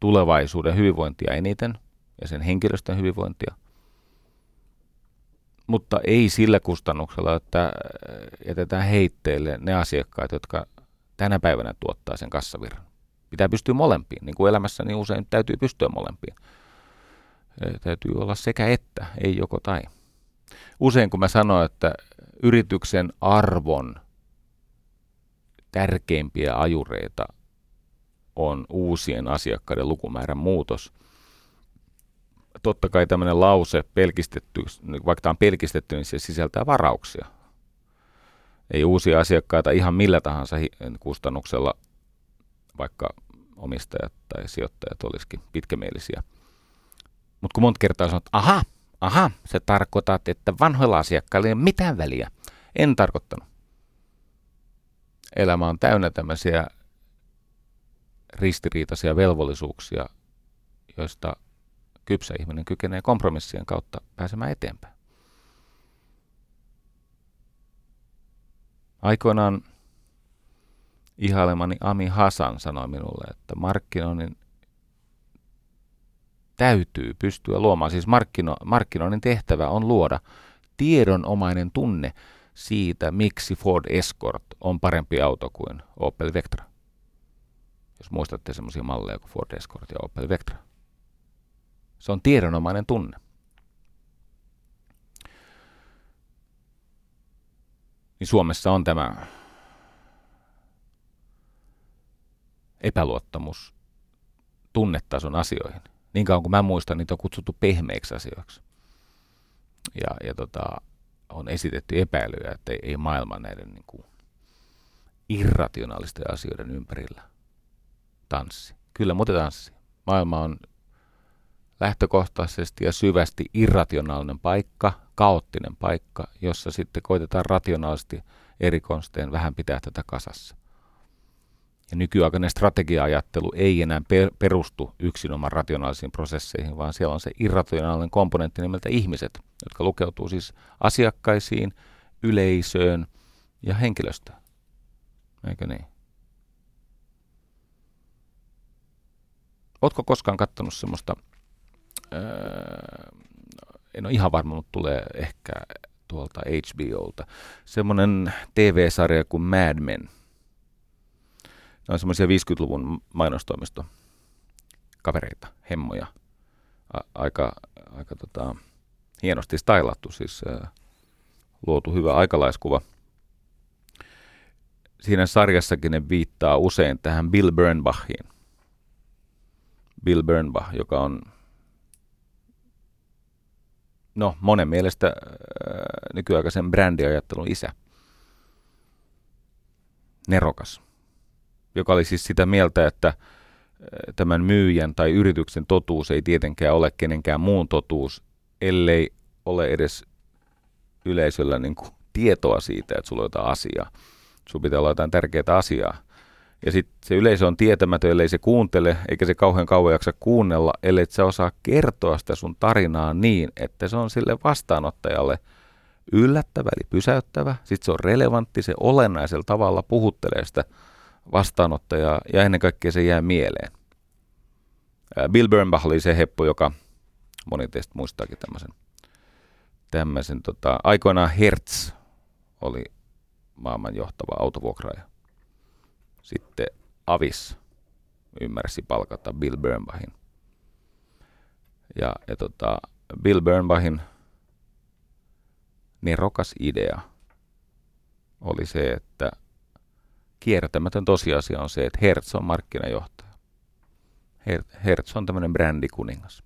tulevaisuuden hyvinvointia eniten ja sen henkilöstön hyvinvointia, mutta ei sillä kustannuksella, että jätetään heitteille ne asiakkaat, jotka tänä päivänä tuottaa sen kassavirran. Pitää pystyä molempiin, niin kuin elämässä niin usein täytyy pystyä molempiin. Täytyy olla sekä että, ei joko tai. Usein kun mä sanon, että yrityksen arvon tärkeimpiä ajureita on uusien asiakkaiden lukumäärän muutos. Totta kai tämmöinen lause pelkistetty, vaikka tämä on pelkistetty, niin se sisältää varauksia. Ei uusia asiakkaita ihan millä tahansa kustannuksella, vaikka omistajat tai sijoittajat olisikin pitkämielisiä. Mutta kun monta kertaa sanot, aha, aha, se tarkoitat, että vanhoilla asiakkailla ei ole mitään väliä. En tarkoittanut. Elämä on täynnä tämmöisiä ristiriitaisia velvollisuuksia, joista kypsä ihminen kykenee kompromissien kautta pääsemään eteenpäin. Aikoinaan ihailemani Ami Hasan sanoi minulle, että markkinoinnin täytyy pystyä luomaan. Siis markkino, markkinoinnin tehtävä on luoda tiedonomainen tunne siitä, miksi Ford Escort on parempi auto kuin Opel Vectra. Jos muistatte semmoisia malleja kuin Ford Escort ja Opel Vectra. Se on tiedonomainen tunne. Niin Suomessa on tämä epäluottamus tunnetason asioihin – niin kauan kuin mä muistan, niitä on kutsuttu pehmeiksi asioiksi. Ja, ja tota, on esitetty epäilyjä, että ei, ei maailma näiden niin kuin, irrationaalisten asioiden ympärillä tanssi. Kyllä, mutta tanssi. Maailma on lähtökohtaisesti ja syvästi irrationaalinen paikka, kaoottinen paikka, jossa sitten koitetaan rationaalisesti eri konstein vähän pitää tätä kasassa. Ja nykyaikainen strategia-ajattelu ei enää per, perustu yksinomaan rationaalisiin prosesseihin, vaan siellä on se irrationaalinen komponentti nimeltä ihmiset, jotka lukeutuu siis asiakkaisiin, yleisöön ja henkilöstöön. Eikö niin? Oletko koskaan katsonut semmoista öö, en ole ihan varma, mutta tulee ehkä tuolta HBOlta. Semmoinen TV-sarja kuin Mad Men. Ne on semmoisia 50-luvun mainostoimisto kavereita, hemmoja. A- aika aika tota, hienosti stylattu, siis ää, luotu hyvä aikalaiskuva. Siinä sarjassakin ne viittaa usein tähän Bill Bernbachiin. Bill Bernbach, joka on no, monen mielestä äh, nykyaikaisen brändiajattelun isä. Nerokas, joka oli siis sitä mieltä, että tämän myyjän tai yrityksen totuus ei tietenkään ole kenenkään muun totuus, ellei ole edes yleisöllä niin kuin tietoa siitä, että sulla on jotain asiaa. Sulla pitää olla jotain tärkeää asiaa. Ja sitten se yleisö on tietämätön, ellei se kuuntele, eikä se kauhean kauan jaksa kuunnella, ellei sä osaa kertoa sitä sun tarinaa niin, että se on sille vastaanottajalle yllättävä, eli pysäyttävä. Sitten se on relevantti, se olennaisella tavalla puhuttelee sitä vastaanottajaa ja ennen kaikkea se jää mieleen. Bill Bernbach oli se heppu, joka moni teistä muistaakin tämmöisen, tämmöisen tota, aikoinaan Hertz oli maailman johtava autovuokraaja. Sitten Avis ymmärsi palkata Bill Bernbachin. Ja, ja tota, Bill Bernbachin nerokas idea oli se, että kiertämätön tosiasia on se, että Hertz on markkinajohtaja. Hertz on tämmöinen brändikuningas.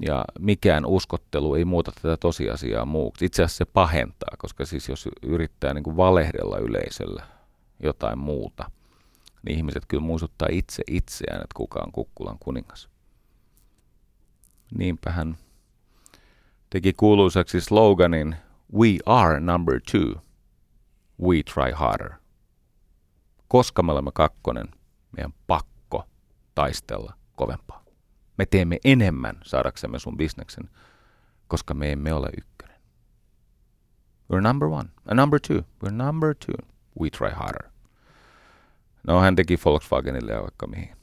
Ja mikään uskottelu ei muuta tätä tosiasiaa muuksi. Itse asiassa se pahentaa, koska siis jos yrittää niin kuin valehdella yleisöllä jotain muuta, niin ihmiset kyllä muistuttaa itse itseään, että kuka on kukkulan kuningas. Niinpä hän teki kuuluisaksi sloganin We are number two we try harder. Koska me olemme kakkonen, meidän pakko taistella kovempaa. Me teemme enemmän saadaksemme sun bisneksen, koska me emme ole ykkönen. We're number one. A number two. We're number two. We try harder. No hän teki Volkswagenille ja vaikka mihin.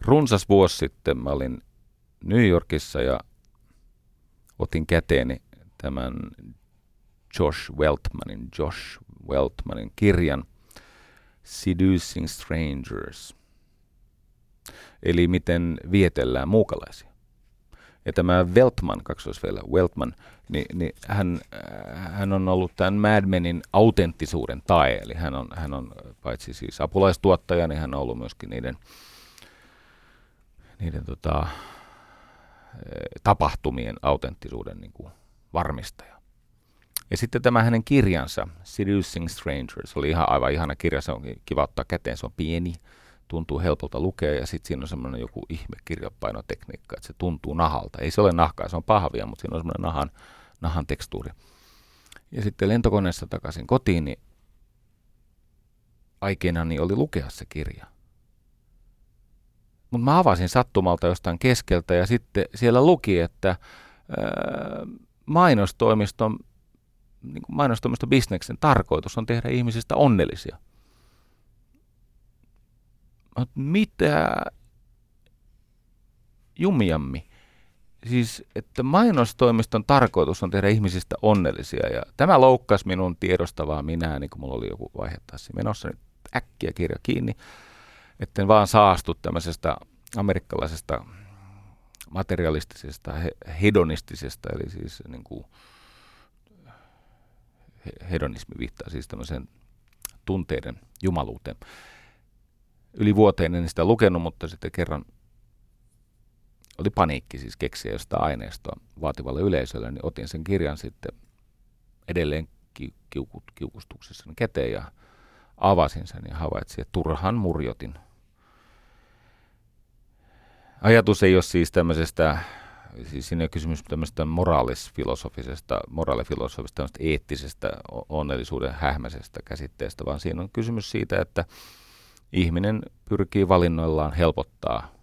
Runsas vuosi sitten mä olin New Yorkissa ja otin käteeni tämän Josh Weltmanin, Josh Weltmanin kirjan Seducing Strangers, eli miten vietellään muukalaisia. Ja tämä Weltman, kaksoisvelä Weltman, niin, niin hän, hän on ollut tämän Mad Menin autenttisuuden tae, eli hän on, hän on paitsi siis apulaistuottaja, niin hän on ollut myöskin niiden, niiden tota, tapahtumien autenttisuuden niin kuin varmistaja. Ja sitten tämä hänen kirjansa, Seducing Strangers, oli ihan aivan ihana kirja, se on kiva ottaa käteen, se on pieni, tuntuu helpolta lukea ja sitten siinä on semmoinen joku ihme kirjapainotekniikka, että se tuntuu nahalta. Ei se ole nahkaa, se on pahvia, mutta siinä on semmoinen nahan, nahan tekstuuri. Ja sitten lentokoneessa takaisin kotiin, niin aikeena niin oli lukea se kirja. Mutta mä avasin sattumalta jostain keskeltä ja sitten siellä luki, että ää, mainostoimiston, niin kuin mainostoimiston bisneksen tarkoitus on tehdä ihmisistä onnellisia. Mut mitä jumiammi? Siis, että mainostoimiston tarkoitus on tehdä ihmisistä onnellisia. Ja tämä loukkasi minun tiedostavaa minä, niin kuin mulla oli joku vaihe taas menossa, niin äkkiä kirja kiinni etten vaan saastu tämmöisestä amerikkalaisesta materialistisesta, hedonistisesta, eli siis niin kuin, hedonismi viittaa siis tämmöiseen tunteiden jumaluuteen. Yli vuoteen en sitä lukenut, mutta sitten kerran oli paniikki siis keksiä jostain aineistoa vaativalle yleisölle, niin otin sen kirjan sitten edelleen kiukut, kiukustuksessa käteen ja avasin sen ja havaitsin, että turhan murjotin – Ajatus ei ole siis tämmöisestä, siis siinä on kysymys tämmöisestä moraalisfilosofisesta, moraalifilosofisesta, tämmöisestä eettisestä onnellisuuden hähmäisestä käsitteestä, vaan siinä on kysymys siitä, että ihminen pyrkii valinnoillaan helpottaa,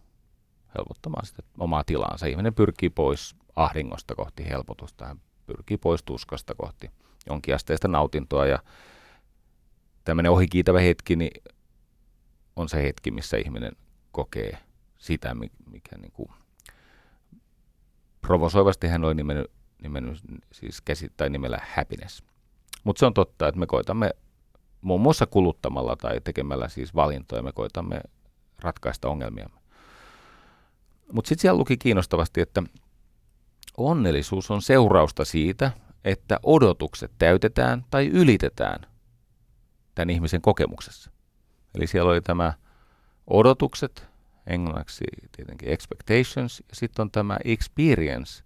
helpottamaan sitä omaa tilaansa. Ihminen pyrkii pois ahdingosta kohti helpotusta, hän pyrkii pois tuskasta kohti jonkinasteista nautintoa ja tämmöinen ohikiitävä hetki niin on se hetki, missä ihminen kokee sitä, mikä niin kuin provosoivasti hän oli nimennyt, nimennyt siis käsit, tai nimellä happiness. Mutta se on totta, että me koitamme muun muassa kuluttamalla tai tekemällä siis valintoja, me koitamme ratkaista ongelmia. Mutta sitten siellä luki kiinnostavasti, että onnellisuus on seurausta siitä, että odotukset täytetään tai ylitetään tämän ihmisen kokemuksessa. Eli siellä oli tämä odotukset, englanniksi tietenkin expectations, ja sitten on tämä experience,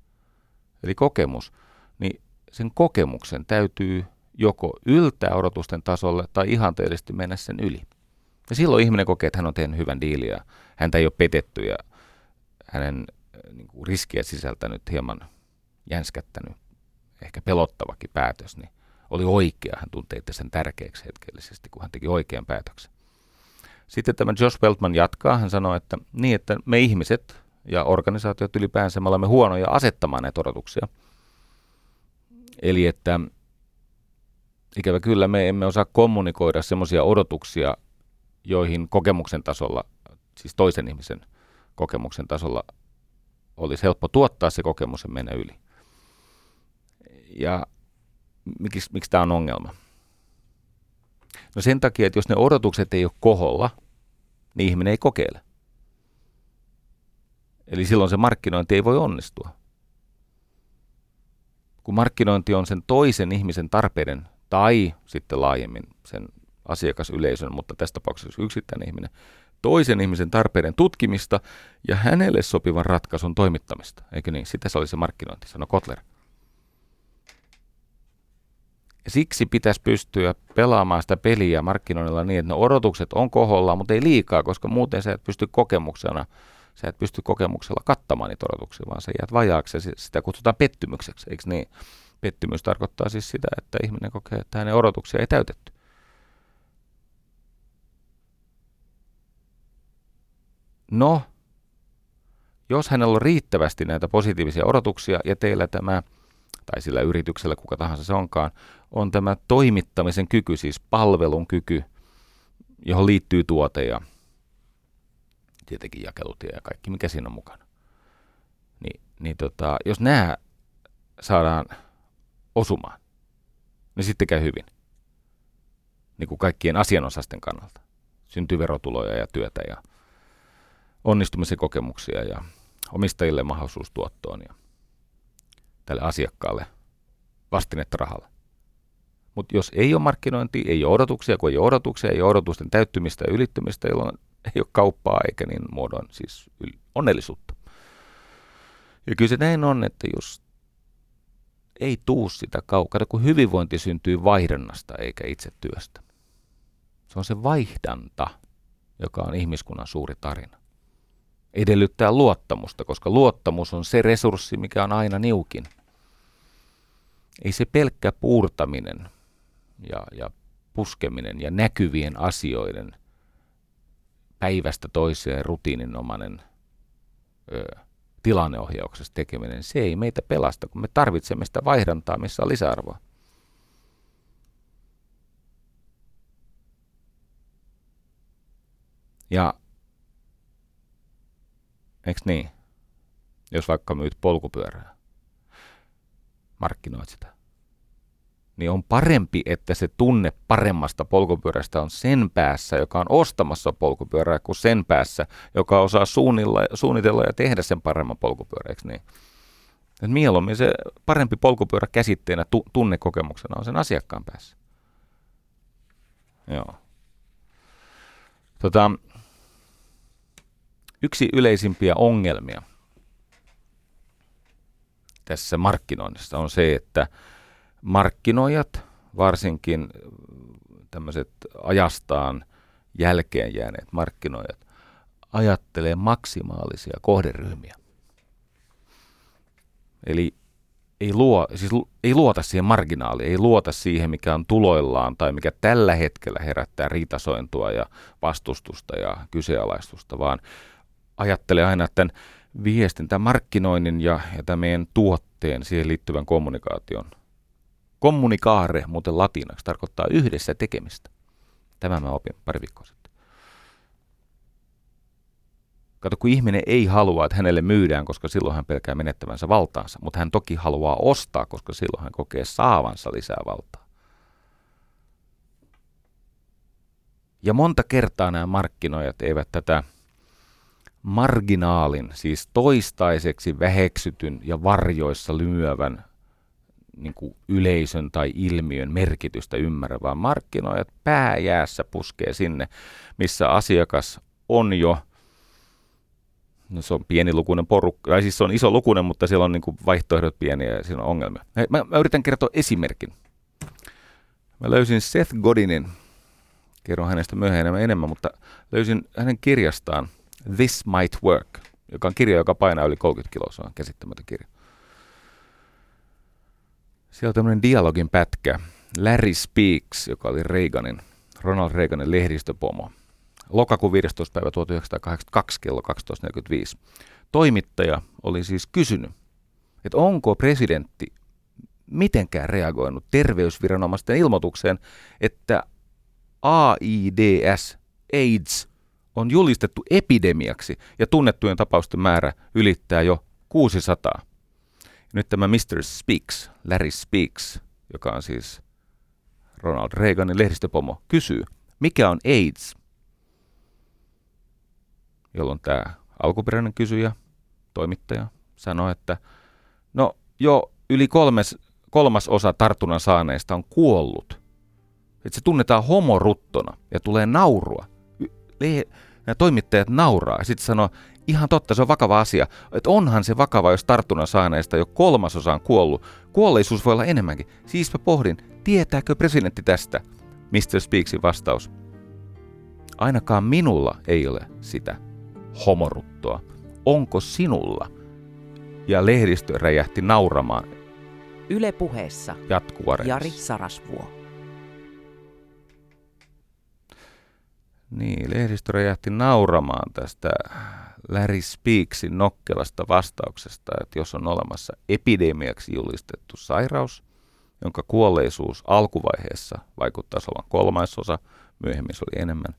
eli kokemus. Niin sen kokemuksen täytyy joko yltää odotusten tasolle tai ihanteellisesti mennä sen yli. Ja silloin ihminen kokee, että hän on tehnyt hyvän diilin ja häntä ei ole petetty ja hänen äh, niin kuin riskiä sisältänyt hieman jänskättänyt, ehkä pelottavakin päätös, niin oli oikea. Hän tuntee sen tärkeäksi hetkellisesti, kun hän teki oikean päätöksen. Sitten tämä Josh Weltman jatkaa. Hän sanoi, että niin, että me ihmiset ja organisaatiot ylipäänsä, me olemme huonoja asettamaan näitä odotuksia. Eli että ikävä kyllä me emme osaa kommunikoida semmoisia odotuksia, joihin kokemuksen tasolla, siis toisen ihmisen kokemuksen tasolla olisi helppo tuottaa se kokemus ja mennä yli. Ja miksi, miksi tämä on ongelma? No sen takia, että jos ne odotukset ei ole koholla, niin ihminen ei kokeile. Eli silloin se markkinointi ei voi onnistua. Kun markkinointi on sen toisen ihmisen tarpeiden tai sitten laajemmin sen asiakasyleisön, mutta tässä tapauksessa yksittäinen ihminen, toisen ihmisen tarpeiden tutkimista ja hänelle sopivan ratkaisun toimittamista. Eikö niin? Sitä se oli se markkinointi, sanoi Kotler. Siksi pitäisi pystyä pelaamaan sitä peliä markkinoinnilla niin, että ne odotukset on koholla, mutta ei liikaa, koska muuten sä et pysty kokemuksena, sä et pysty kokemuksella kattamaan niitä odotuksia, vaan sä jäät vajaaksi ja sitä kutsutaan pettymykseksi, eikö niin? Pettymys tarkoittaa siis sitä, että ihminen kokee, että hänen odotuksia ei täytetty. No, jos hänellä on riittävästi näitä positiivisia odotuksia ja teillä tämä, tai sillä yrityksellä, kuka tahansa se onkaan, on tämä toimittamisen kyky, siis palvelun kyky, johon liittyy tuote ja tietenkin jakelutie ja kaikki, mikä siinä on mukana. Niin, niin tota, jos nämä saadaan osumaan, niin sitten käy hyvin. Niin kuin kaikkien asianosasten kannalta. Syntyy verotuloja ja työtä ja onnistumisen kokemuksia ja omistajille mahdollisuus tuottoon ja tälle asiakkaalle vastinetta rahalle. Mutta jos ei ole markkinointi, ei ole odotuksia, kun ei ole odotuksia, ei ole odotusten täyttymistä ja ylittymistä, jolloin ei ole kauppaa eikä niin muodon siis onnellisuutta. Ja kyllä se näin on, että jos ei tuu sitä kaukana, kun hyvinvointi syntyy vaihdannasta eikä itse työstä. Se on se vaihdanta, joka on ihmiskunnan suuri tarina. Edellyttää luottamusta, koska luottamus on se resurssi, mikä on aina niukin. Ei se pelkkä puurtaminen ja, ja puskeminen ja näkyvien asioiden päivästä toiseen rutiininomainen ö, tilanneohjauksessa tekeminen, se ei meitä pelasta, kun me tarvitsemme sitä vaihdantaa, missä on lisäarvoa. Ja eikö niin? Jos vaikka myyt polkupyörää, markkinoit sitä, niin on parempi, että se tunne paremmasta polkupyörästä on sen päässä, joka on ostamassa polkupyörää, kuin sen päässä, joka osaa suunnitella ja tehdä sen paremman polkupyöräksi. Niin. Et mieluummin se parempi polkupyörä käsitteenä tu- tunnekokemuksena on sen asiakkaan päässä. Joo. Tota, yksi yleisimpiä ongelmia tässä markkinoinnissa on se, että markkinoijat, varsinkin tämmöiset ajastaan jälkeen jääneet markkinoijat, ajattelee maksimaalisia kohderyhmiä. Eli ei, luo, siis ei luota siihen marginaaliin, ei luota siihen, mikä on tuloillaan tai mikä tällä hetkellä herättää riitasointua ja vastustusta ja kyseenalaistusta, vaan ajattelee aina viestin, tämän markkinoinnin ja, ja tämän meidän tuotteen, siihen liittyvän kommunikaation – Kommunikaare, muuten latinaksi, tarkoittaa yhdessä tekemistä. Tämä mä opin pari viikkoa sitten. Kato, kun ihminen ei halua, että hänelle myydään, koska silloin hän pelkää menettävänsä valtaansa, mutta hän toki haluaa ostaa, koska silloin hän kokee saavansa lisää valtaa. Ja monta kertaa nämä markkinoijat eivät tätä marginaalin, siis toistaiseksi väheksytyn ja varjoissa lymyävän niin kuin yleisön tai ilmiön merkitystä ymmärrä, markkinoijat pääjäässä puskee sinne, missä asiakas on jo, no se on pienilukuinen porukka, tai siis se on iso lukuinen, mutta siellä on niin kuin vaihtoehdot pieniä ja siinä on ongelmia. Mä, mä yritän kertoa esimerkin. Mä löysin Seth Godinin, kerron hänestä myöhemmin enemmän, mutta löysin hänen kirjastaan This Might Work, joka on kirja, joka painaa yli 30 kiloa, se on käsittämätön kirja. Siellä on tämmöinen dialogin pätkä. Larry Speaks, joka oli Reaganin, Ronald Reaganin lehdistöpomo. Lokakuun 15. päivä 1982 kello 12.45. Toimittaja oli siis kysynyt, että onko presidentti mitenkään reagoinut terveysviranomaisten ilmoitukseen, että AIDS, AIDS, on julistettu epidemiaksi ja tunnettujen tapausten määrä ylittää jo 600. Nyt tämä Mr. Speaks, Larry Speaks, joka on siis Ronald Reaganin lehdistöpomo, kysyy, mikä on AIDS? Jolloin tämä alkuperäinen kysyjä, toimittaja, sanoi, että no jo yli kolmes, kolmas osa tartunnan saaneista on kuollut. Että se tunnetaan homoruttona ja tulee naurua. Nämä toimittajat nauraa ja sitten sanoo, ihan totta, se on vakava asia. Että onhan se vakava, jos tartunnan saaneista jo kolmasosa on kuollut. Kuolleisuus voi olla enemmänkin. Siispä pohdin, tietääkö presidentti tästä? Mr. Speaksin vastaus. Ainakaan minulla ei ole sitä homoruttoa. Onko sinulla? Ja lehdistö räjähti nauramaan. Yle puheessa Jatkuva Jari Sarasvuo. Niin, lehdistö räjähti nauramaan tästä Larry Speaksin nokkelasta vastauksesta, että jos on olemassa epidemiaksi julistettu sairaus, jonka kuolleisuus alkuvaiheessa vaikuttaisi olevan kolmasosa, myöhemmin se oli enemmän,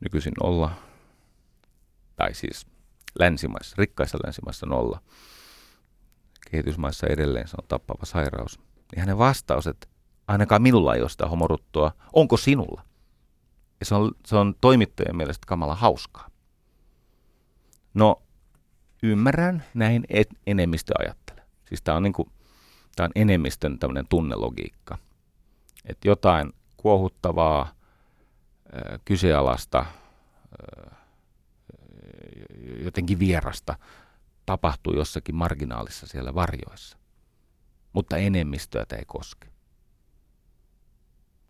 nykyisin nolla, tai siis länsimaissa, rikkaissa länsimaissa nolla, kehitysmaissa edelleen se on tappava sairaus, niin hänen vastaus, että ainakaan minulla ei ole sitä homoruttua, onko sinulla? Ja se on, se on toimittajien mielestä kamala hauskaa. No, ymmärrän, näin et, enemmistö ajattelee. Siis tämä on, niinku, on enemmistön tämmöinen tunnelogiikka. Että jotain kuohuttavaa, kyseenalaista, äh, jotenkin vierasta tapahtuu jossakin marginaalissa siellä varjoissa. Mutta enemmistöä tämä ei koske.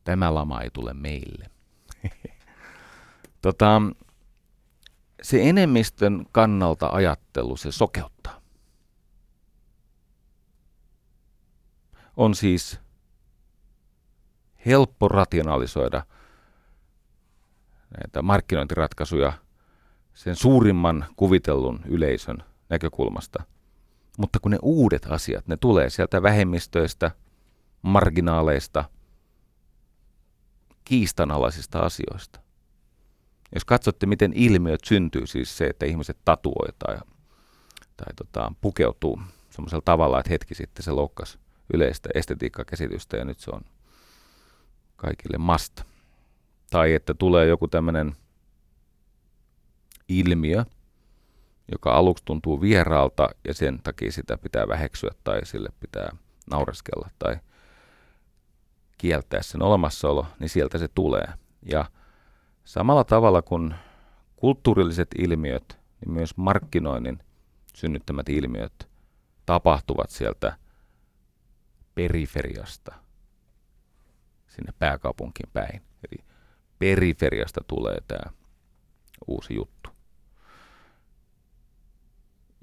Tämä lama ei tule meille. tota, se enemmistön kannalta ajattelu, se sokeuttaa. On siis helppo rationalisoida näitä markkinointiratkaisuja sen suurimman kuvitellun yleisön näkökulmasta. Mutta kun ne uudet asiat, ne tulee sieltä vähemmistöistä, marginaaleista, kiistanalaisista asioista. Jos katsotte, miten ilmiöt syntyy, siis se, että ihmiset tatuoi tai, tai tota, pukeutuu semmoisella tavalla, että hetki sitten se loukkasi yleistä estetiikkakäsitystä ja nyt se on kaikille must. Tai että tulee joku tämmöinen ilmiö, joka aluksi tuntuu vieraalta ja sen takia sitä pitää väheksyä tai sille pitää naureskella tai kieltää sen olemassaolo, niin sieltä se tulee. Ja Samalla tavalla kuin kulttuurilliset ilmiöt, niin myös markkinoinnin synnyttämät ilmiöt tapahtuvat sieltä periferiasta sinne pääkaupunkiin päin. Eli periferiasta tulee tämä uusi juttu.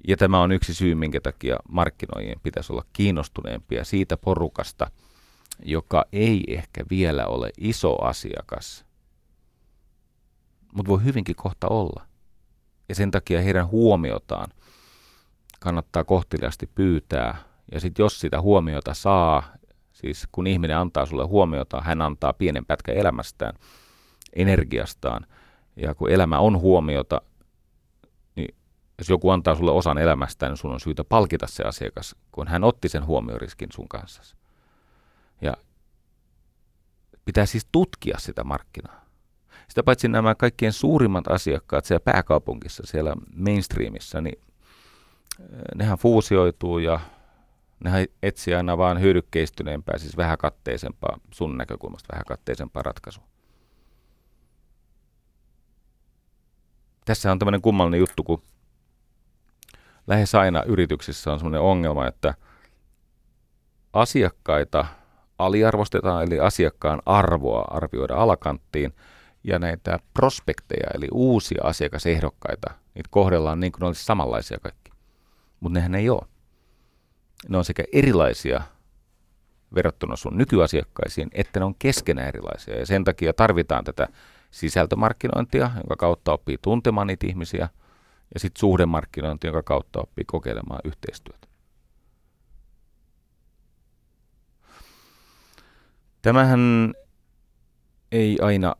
Ja tämä on yksi syy, minkä takia markkinoijien pitäisi olla kiinnostuneempia siitä porukasta, joka ei ehkä vielä ole iso asiakas mutta voi hyvinkin kohta olla. Ja sen takia heidän huomiotaan kannattaa kohteliasti pyytää. Ja sitten jos sitä huomiota saa, siis kun ihminen antaa sulle huomiota, hän antaa pienen pätkän elämästään, energiastaan. Ja kun elämä on huomiota, niin jos joku antaa sulle osan elämästä, niin sun on syytä palkita se asiakas, kun hän otti sen huomioriskin sun kanssa. Pitää siis tutkia sitä markkinaa. Sitä paitsi nämä kaikkien suurimmat asiakkaat siellä pääkaupungissa, siellä mainstreamissa, niin nehän fuusioituu ja nehän etsii aina vaan hyödykkeistyneempää, siis vähän katteisempaa, sun näkökulmasta vähän katteisempaa ratkaisua. Tässä on tämmöinen kummallinen juttu, kun lähes aina yrityksissä on semmoinen ongelma, että asiakkaita aliarvostetaan, eli asiakkaan arvoa arvioida alakanttiin, ja näitä prospekteja, eli uusia asiakasehdokkaita, niitä kohdellaan niin kuin ne olisi samanlaisia kaikki. Mutta nehän ei ole. Ne on sekä erilaisia verrattuna sun nykyasiakkaisiin, että ne on keskenään erilaisia. Ja sen takia tarvitaan tätä sisältömarkkinointia, jonka kautta oppii tuntemaan niitä ihmisiä, ja sitten suhdemarkkinointia, jonka kautta oppii kokeilemaan yhteistyötä. Tämähän ei aina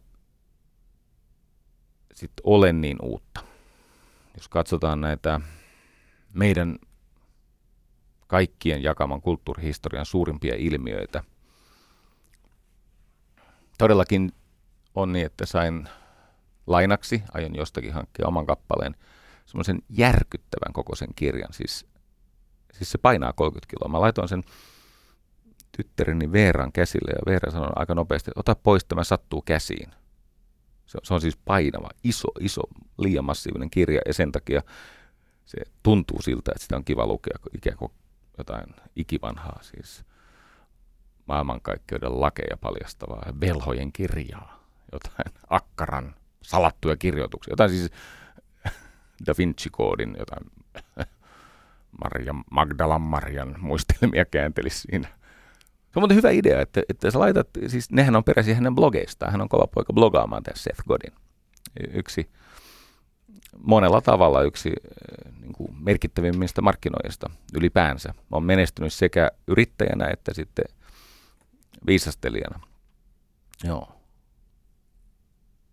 sit ole niin uutta. Jos katsotaan näitä meidän kaikkien jakaman kulttuurihistorian suurimpia ilmiöitä, todellakin on niin, että sain lainaksi, aion jostakin hankkia oman kappaleen, semmoisen järkyttävän kokoisen kirjan. Siis, siis se painaa 30 kiloa. Mä laitoin sen tyttäreni Veeran käsille ja Veera sanoi aika nopeasti, että ota pois, tämä sattuu käsiin. Se, se on siis painava, iso, iso, liian massiivinen kirja ja sen takia se tuntuu siltä, että sitä on kiva lukea ikään kuin jotain ikivanhaa, siis maailmankaikkeuden lakeja paljastavaa velhojen kirjaa, jotain akkaran salattuja kirjoituksia, jotain siis Da Vinci-koodin, jotain Maria, Magdalan Marian muistelmia kääntelisi siinä. Se on muuten hyvä idea, että, että sä laitat, siis nehän on peräisin hänen blogeistaan, hän on kova poika blogaamaan tässä Seth Godin. Yksi monella tavalla yksi eh, niin kuin merkittävimmistä markkinoijista ylipäänsä. On menestynyt sekä yrittäjänä että sitten viisastelijana. Joo.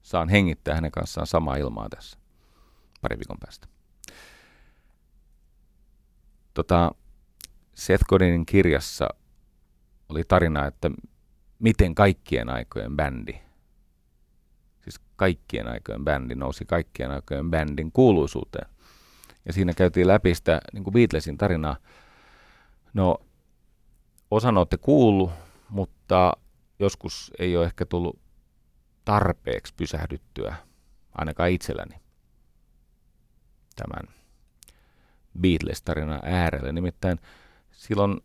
Saan hengittää hänen kanssaan samaa ilmaa tässä pari viikon päästä. Tota, Seth Godinin kirjassa oli tarina, että miten kaikkien aikojen bändi, siis kaikkien aikojen bändi nousi kaikkien aikojen bändin kuuluisuuteen. Ja siinä käytiin läpi sitä niin kuin Beatlesin tarinaa. No, osan olette kuullut, mutta joskus ei ole ehkä tullut tarpeeksi pysähdyttyä, ainakaan itselläni, tämän Beatles-tarinan äärelle. Nimittäin silloin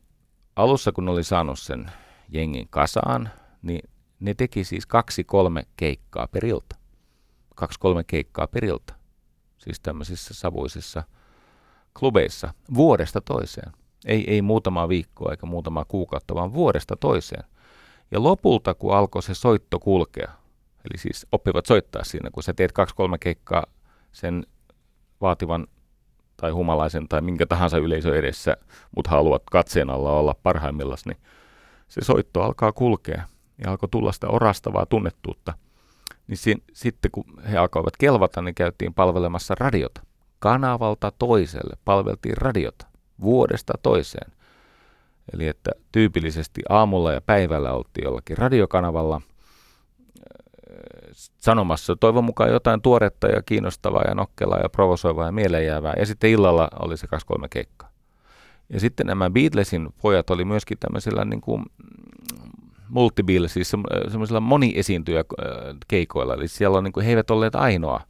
alussa, kun oli saanut sen jengin kasaan, niin ne teki siis kaksi-kolme keikkaa per ilta. Kaksi-kolme keikkaa per ilta. Siis tämmöisissä savuisissa klubeissa vuodesta toiseen. Ei, ei muutama viikkoa eikä muutama kuukautta, vaan vuodesta toiseen. Ja lopulta, kun alkoi se soitto kulkea, eli siis oppivat soittaa siinä, kun sä teet kaksi-kolme keikkaa sen vaativan tai humalaisen tai minkä tahansa yleisö edessä, mutta haluat katseen alla olla parhaimmillaan, niin se soitto alkaa kulkea ja alkoi tulla sitä orastavaa tunnettuutta. Niin si- sitten kun he alkoivat kelvata, niin käytiin palvelemassa radiota. Kanavalta toiselle palveltiin radiota vuodesta toiseen. Eli että tyypillisesti aamulla ja päivällä oltiin jollakin radiokanavalla – sanomassa toivon mukaan jotain tuoretta ja kiinnostavaa ja nokkelaa ja provosoivaa ja mieleenjäävää. Ja sitten illalla oli se kaksi kolme keikkaa. Ja sitten nämä Beatlesin pojat oli myöskin tämmöisillä niin kuin multibill, siis semmoisilla moniesiintyjä keikoilla. Eli siellä on, niin kuin, he eivät olleet ainoa,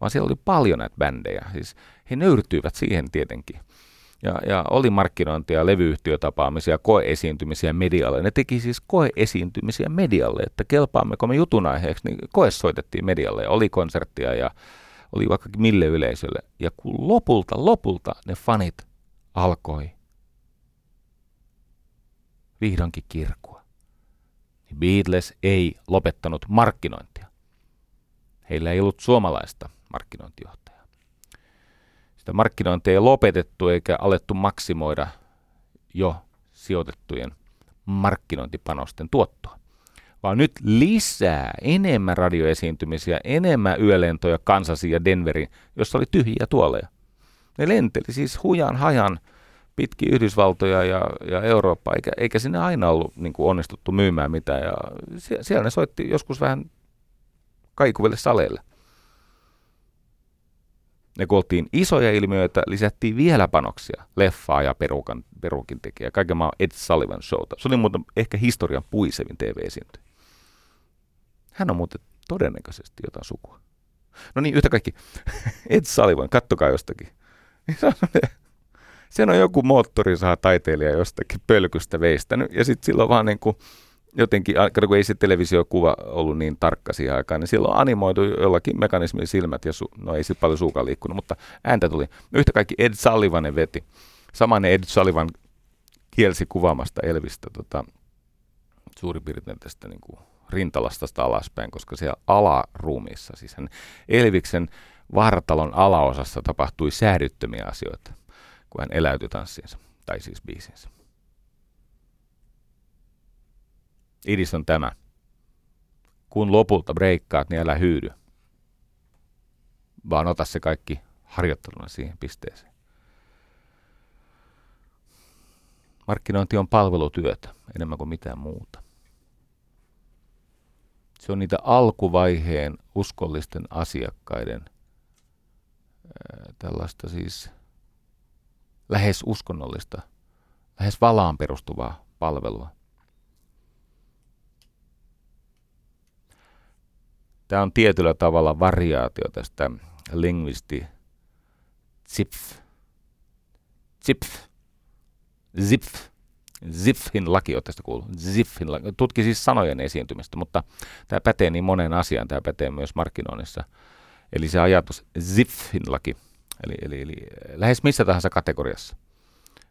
vaan siellä oli paljon näitä bändejä. Siis he nöyrtyivät siihen tietenkin. Ja, ja oli markkinointia, levyyhtiötapaamisia, koeesiintymisiä medialle. Ne teki siis koeesiintymisiä medialle, että kelpaammeko me jutun aiheeksi, niin koe soitettiin medialle. Oli konserttia ja oli vaikka mille yleisölle. Ja kun lopulta, lopulta ne fanit alkoi vihdoinkin kirkua, niin Beatles ei lopettanut markkinointia. Heillä ei ollut suomalaista markkinointijohtajaa sitä markkinointia ei lopetettu eikä alettu maksimoida jo sijoitettujen markkinointipanosten tuottoa. Vaan nyt lisää enemmän radioesiintymisiä, enemmän yölentoja Kansasin ja Denverin, jossa oli tyhjiä tuoleja. Ne lenteli siis hujan hajan pitki Yhdysvaltoja ja, ja Eurooppaa, eikä, eikä sinne aina ollut niin kuin onnistuttu myymään mitään. Ja siellä ne soitti joskus vähän kaikuville saleille. Ne kun oltiin isoja ilmiöitä, lisättiin vielä panoksia, leffaa ja perukan, perukin tekijä. Kaiken maa Ed Sullivan showta. Se oli muuten ehkä historian puisevin TV-esiintyjä. Hän on muuten todennäköisesti jotain sukua. No niin, yhtä kaikki. Ed Sullivan, kattokaa jostakin. Sen on joku moottorisaha taiteilija jostakin pölkystä veistänyt. Ja sitten silloin vaan niin kuin jotenkin, kun ei se televisiokuva ollut niin tarkka siihen aikaan, niin silloin animoitu jollakin mekanismin silmät, ja su, no ei sitten paljon suukaan liikkunut, mutta ääntä tuli. Yhtä kaikki Ed Sullivanen veti. Samanen Ed Sullivan kielsi kuvaamasta Elvistä tota, suurin piirtein tästä niin kuin rintalastasta alaspäin, koska siellä alaruumissa, siis hän Elviksen vartalon alaosassa tapahtui säädyttömiä asioita, kun hän eläytyi tanssiinsa, tai siis biisinsä. Idis on tämä. Kun lopulta breikkaat, niin älä hyydy. Vaan ota se kaikki harjoitteluna siihen pisteeseen. Markkinointi on palvelutyötä enemmän kuin mitään muuta. Se on niitä alkuvaiheen uskollisten asiakkaiden tällaista siis lähes uskonnollista, lähes valaan perustuvaa palvelua. Tämä on tietyllä tavalla variaatio tästä lingvisti zipf, zipf, zipf, Ziffin laki, olette tästä kuullut? Ziffin laki. Tutki siis sanojen esiintymistä, mutta tämä pätee niin monen asiaan, tämä pätee myös markkinoinnissa. Eli se ajatus Ziffin laki, eli, eli, eli lähes missä tahansa kategoriassa,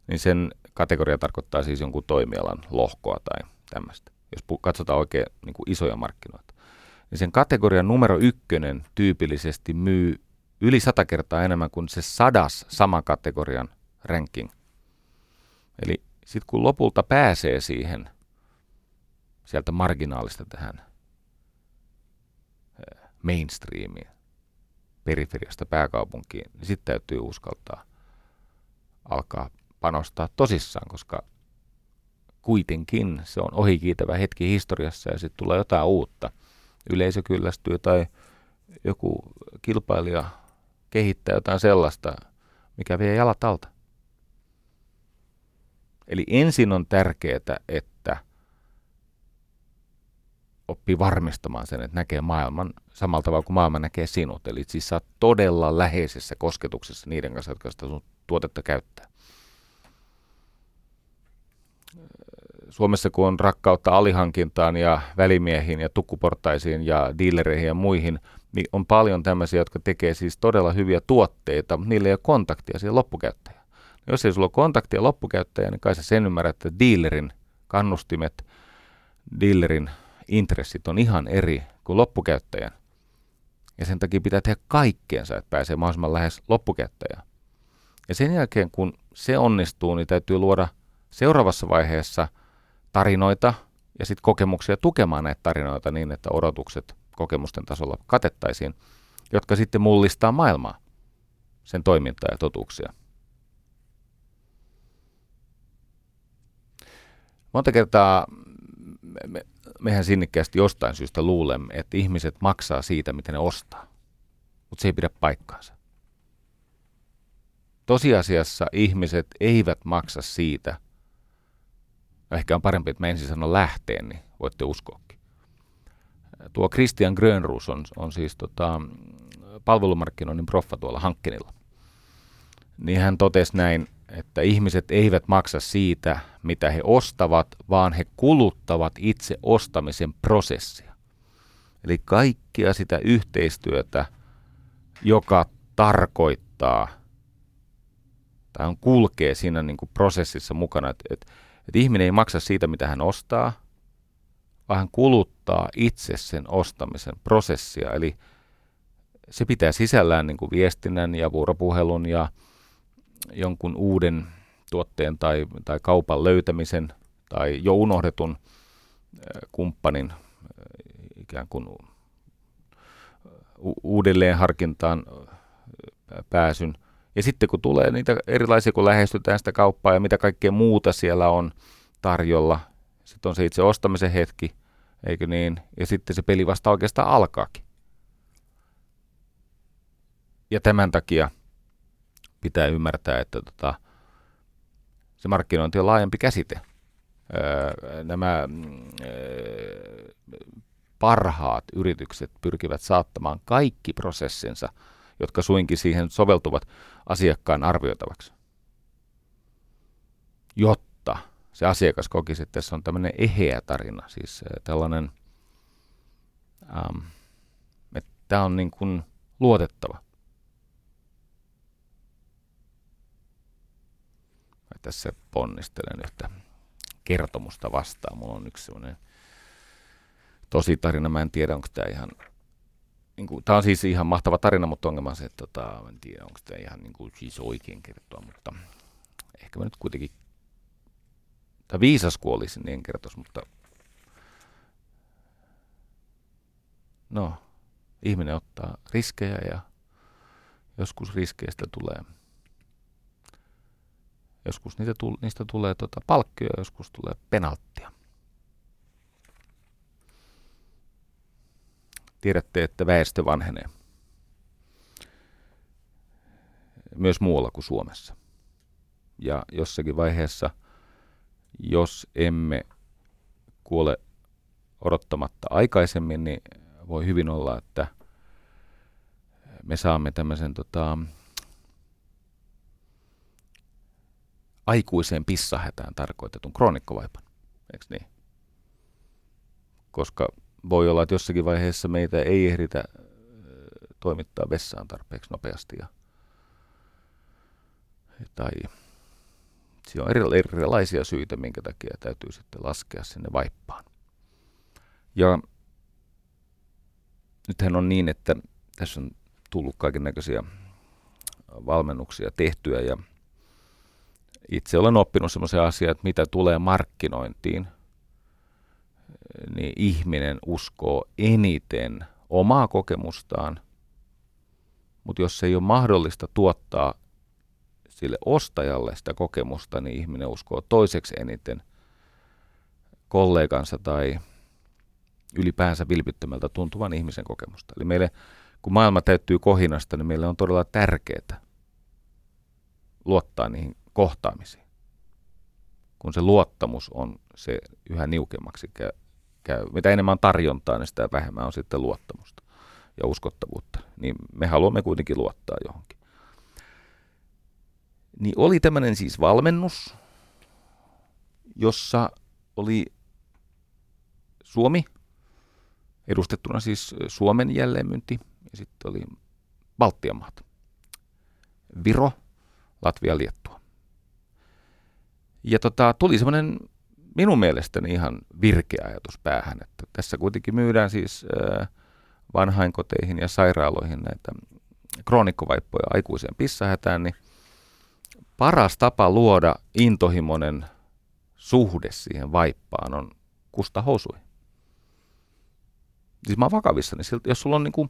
niin sen kategoria tarkoittaa siis jonkun toimialan lohkoa tai tämmöistä, jos katsotaan oikein niin kuin isoja markkinoita niin sen kategorian numero ykkönen tyypillisesti myy yli sata kertaa enemmän kuin se sadas saman kategorian ranking. Eli sitten kun lopulta pääsee siihen sieltä marginaalista tähän mainstreamiin, periferiasta pääkaupunkiin, niin sitten täytyy uskaltaa alkaa panostaa tosissaan, koska kuitenkin se on ohikiitävä hetki historiassa ja sitten tulee jotain uutta – yleisö kyllästyy tai joku kilpailija kehittää jotain sellaista, mikä vie jalat alta. Eli ensin on tärkeää, että oppii varmistamaan sen, että näkee maailman samalla tavalla kuin maailma näkee sinut. Eli siis sä oot todella läheisessä kosketuksessa niiden kanssa, jotka sitä sun tuotetta käyttää. Suomessa kun on rakkautta alihankintaan ja välimiehiin ja tukkuportaisiin ja dealereihin ja muihin, niin on paljon tämmöisiä, jotka tekee siis todella hyviä tuotteita, mutta niillä ei ole kontaktia siihen loppukäyttäjään. Jos ei sulla ole kontaktia loppukäyttäjään, niin kai sä sen ymmärrät, että dealerin kannustimet, dealerin intressit on ihan eri kuin loppukäyttäjän. Ja sen takia pitää tehdä kaikkeensa, että pääsee mahdollisimman lähes loppukäyttäjään. Ja sen jälkeen, kun se onnistuu, niin täytyy luoda seuraavassa vaiheessa – tarinoita ja sitten kokemuksia tukemaan näitä tarinoita niin, että odotukset kokemusten tasolla katettaisiin, jotka sitten mullistaa maailmaa, sen toimintaa ja totuuksia. Monta kertaa me, mehän sinnikkäästi jostain syystä luulemme, että ihmiset maksaa siitä, mitä ne ostaa, mutta se ei pidä paikkaansa. Tosiasiassa ihmiset eivät maksa siitä, ehkä on parempi, että mä ensin sanon lähteen, niin voitte uskoakin. Tuo Christian Grönruus on, on siis tota, palvelumarkkinoinnin proffa tuolla Hankkenilla. Niin hän totesi näin, että ihmiset eivät maksa siitä, mitä he ostavat, vaan he kuluttavat itse ostamisen prosessia. Eli kaikkia sitä yhteistyötä, joka tarkoittaa tai on kulkee siinä niin kuin prosessissa mukana, että, että että ihminen ei maksa siitä, mitä hän ostaa, vaan hän kuluttaa itse sen ostamisen prosessia. Eli se pitää sisällään niin kuin viestinnän ja vuoropuhelun ja jonkun uuden tuotteen tai, tai kaupan löytämisen tai jo unohdetun kumppanin ikään kuin uudelleen harkintaan pääsyn Ja sitten kun tulee niitä erilaisia, kun lähestytään sitä kauppaa ja mitä kaikkea muuta siellä on tarjolla, sitten on se itse ostamisen hetki, eikö niin? Ja sitten se peli vasta oikeastaan alkaakin. Ja tämän takia pitää ymmärtää, että tota, se markkinointi on laajempi käsite. Öö, nämä öö, parhaat yritykset pyrkivät saattamaan kaikki prosessinsa, jotka suinkin siihen soveltuvat asiakkaan arvioitavaksi. Jotta se asiakas kokisi, että tässä on tämmöinen eheä tarina, siis tällainen, ähm, että tämä on niin kuin luotettava. Mä tässä ponnistelen yhtä kertomusta vastaan. Mulla on yksi semmoinen tosi tarina, mä en tiedä onko tämä ihan niin kuin, tämä on siis ihan mahtava tarina, mutta ongelma on se, että tota, en tiedä, onko tämä ihan niin kuin, siis oikein kertoa, mutta ehkä mä nyt kuitenkin, tai viisas kuolisi, niin en kertoisi, mutta no, ihminen ottaa riskejä ja joskus riskeistä tulee, joskus niitä, niistä tulee tota, palkkio joskus tulee penalttia. Tiedätte, että väestö vanhenee. Myös muualla kuin Suomessa. Ja jossakin vaiheessa, jos emme kuole odottamatta aikaisemmin, niin voi hyvin olla, että me saamme tämmöisen tota, aikuiseen pissahätään tarkoitetun kroonikkovaipan. Eikö niin? Koska voi olla, että jossakin vaiheessa meitä ei ehditä toimittaa vessaan tarpeeksi nopeasti. Ja, tai siinä on erilaisia syitä, minkä takia täytyy sitten laskea sinne vaippaan. Ja nythän on niin, että tässä on tullut kaiken näköisiä valmennuksia tehtyä ja itse olen oppinut semmoisia asioita, että mitä tulee markkinointiin – niin ihminen uskoo eniten omaa kokemustaan, mutta jos se ei ole mahdollista tuottaa sille ostajalle sitä kokemusta, niin ihminen uskoo toiseksi eniten kollegansa tai ylipäänsä vilpittömältä tuntuvan ihmisen kokemusta. Eli meille, kun maailma täyttyy kohinasta, niin meille on todella tärkeää luottaa niihin kohtaamisiin. Kun se luottamus on se yhä niukemmaksi käy. Mitä enemmän on tarjontaa, niin sitä vähemmän on sitten luottamusta ja uskottavuutta. Niin me haluamme kuitenkin luottaa johonkin. Niin oli tämmöinen siis valmennus, jossa oli Suomi, edustettuna siis Suomen jälleenmyynti, ja sitten oli Baltian maat, Viro, Latvia, Liettua. Ja tota, tuli semmoinen minun mielestäni ihan virkeä ajatus päähän, että tässä kuitenkin myydään siis vanhainkoteihin ja sairaaloihin näitä kroonikkovaippoja aikuiseen pissahätään, niin paras tapa luoda intohimoinen suhde siihen vaippaan on kusta hosui. Siis mä oon vakavissani, jos sulla on niin kuin,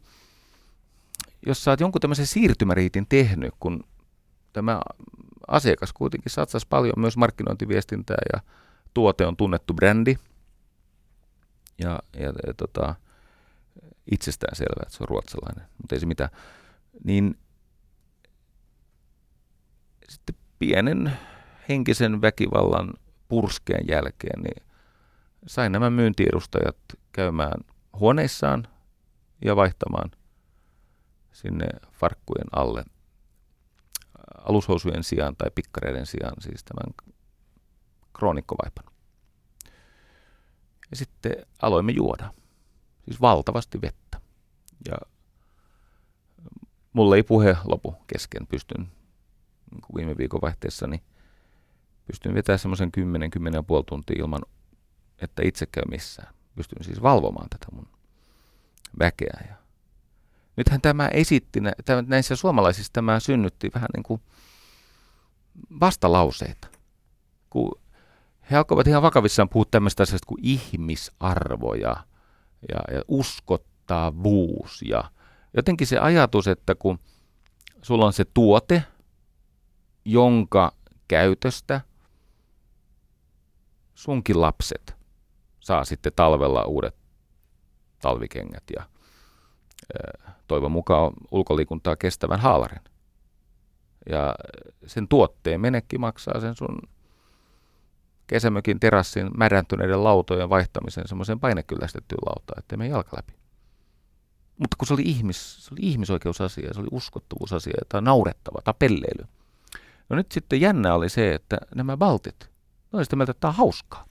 jos sä oot jonkun tämmöisen siirtymäriitin tehnyt, kun tämä asiakas kuitenkin satsasi paljon myös markkinointiviestintää ja tuote on tunnettu brändi ja, ja, ja tota, itsestään selvää, että se on ruotsalainen, mutta ei se mitään. Niin sitten pienen henkisen väkivallan purskeen jälkeen, niin sain nämä myyntiedustajat käymään huoneissaan ja vaihtamaan sinne farkkujen alle alushousujen sijaan tai pikkareiden sijaan siis tämän kroonikkovaipan. Ja sitten aloimme juoda. Siis valtavasti vettä. Ja mulle ei puhe lopu kesken. Pystyn niin kuin viime viikon vaihteessa, niin pystyn vetämään semmoisen 10 10 puoli tuntia ilman, että itse käy missään. Pystyn siis valvomaan tätä mun väkeä. Ja nythän tämä esitti, näissä suomalaisissa tämä synnytti vähän niin kuin vastalauseita. Kun he alkoivat ihan vakavissaan puhua tämmöistä asiasta kuin ihmisarvo ja, ja, ja uskottavuus. Ja jotenkin se ajatus, että kun sulla on se tuote, jonka käytöstä sunkin lapset saa sitten talvella uudet talvikengät ja toivon mukaan ulkoliikuntaa kestävän haalarin. Ja sen tuotteen menekki maksaa sen sun kesämökin terassin märäntyneiden lautojen vaihtamisen semmoiseen painekyllästettyyn lautaan, ettei mene jalka läpi. Mutta kun se oli, ihmis, se oli ihmisoikeusasia, se oli uskottavuusasia, tai naurettava, tai pelleily. No nyt sitten jännä oli se, että nämä baltit, ne oli sitä mieltä, että tämä on hauskaa.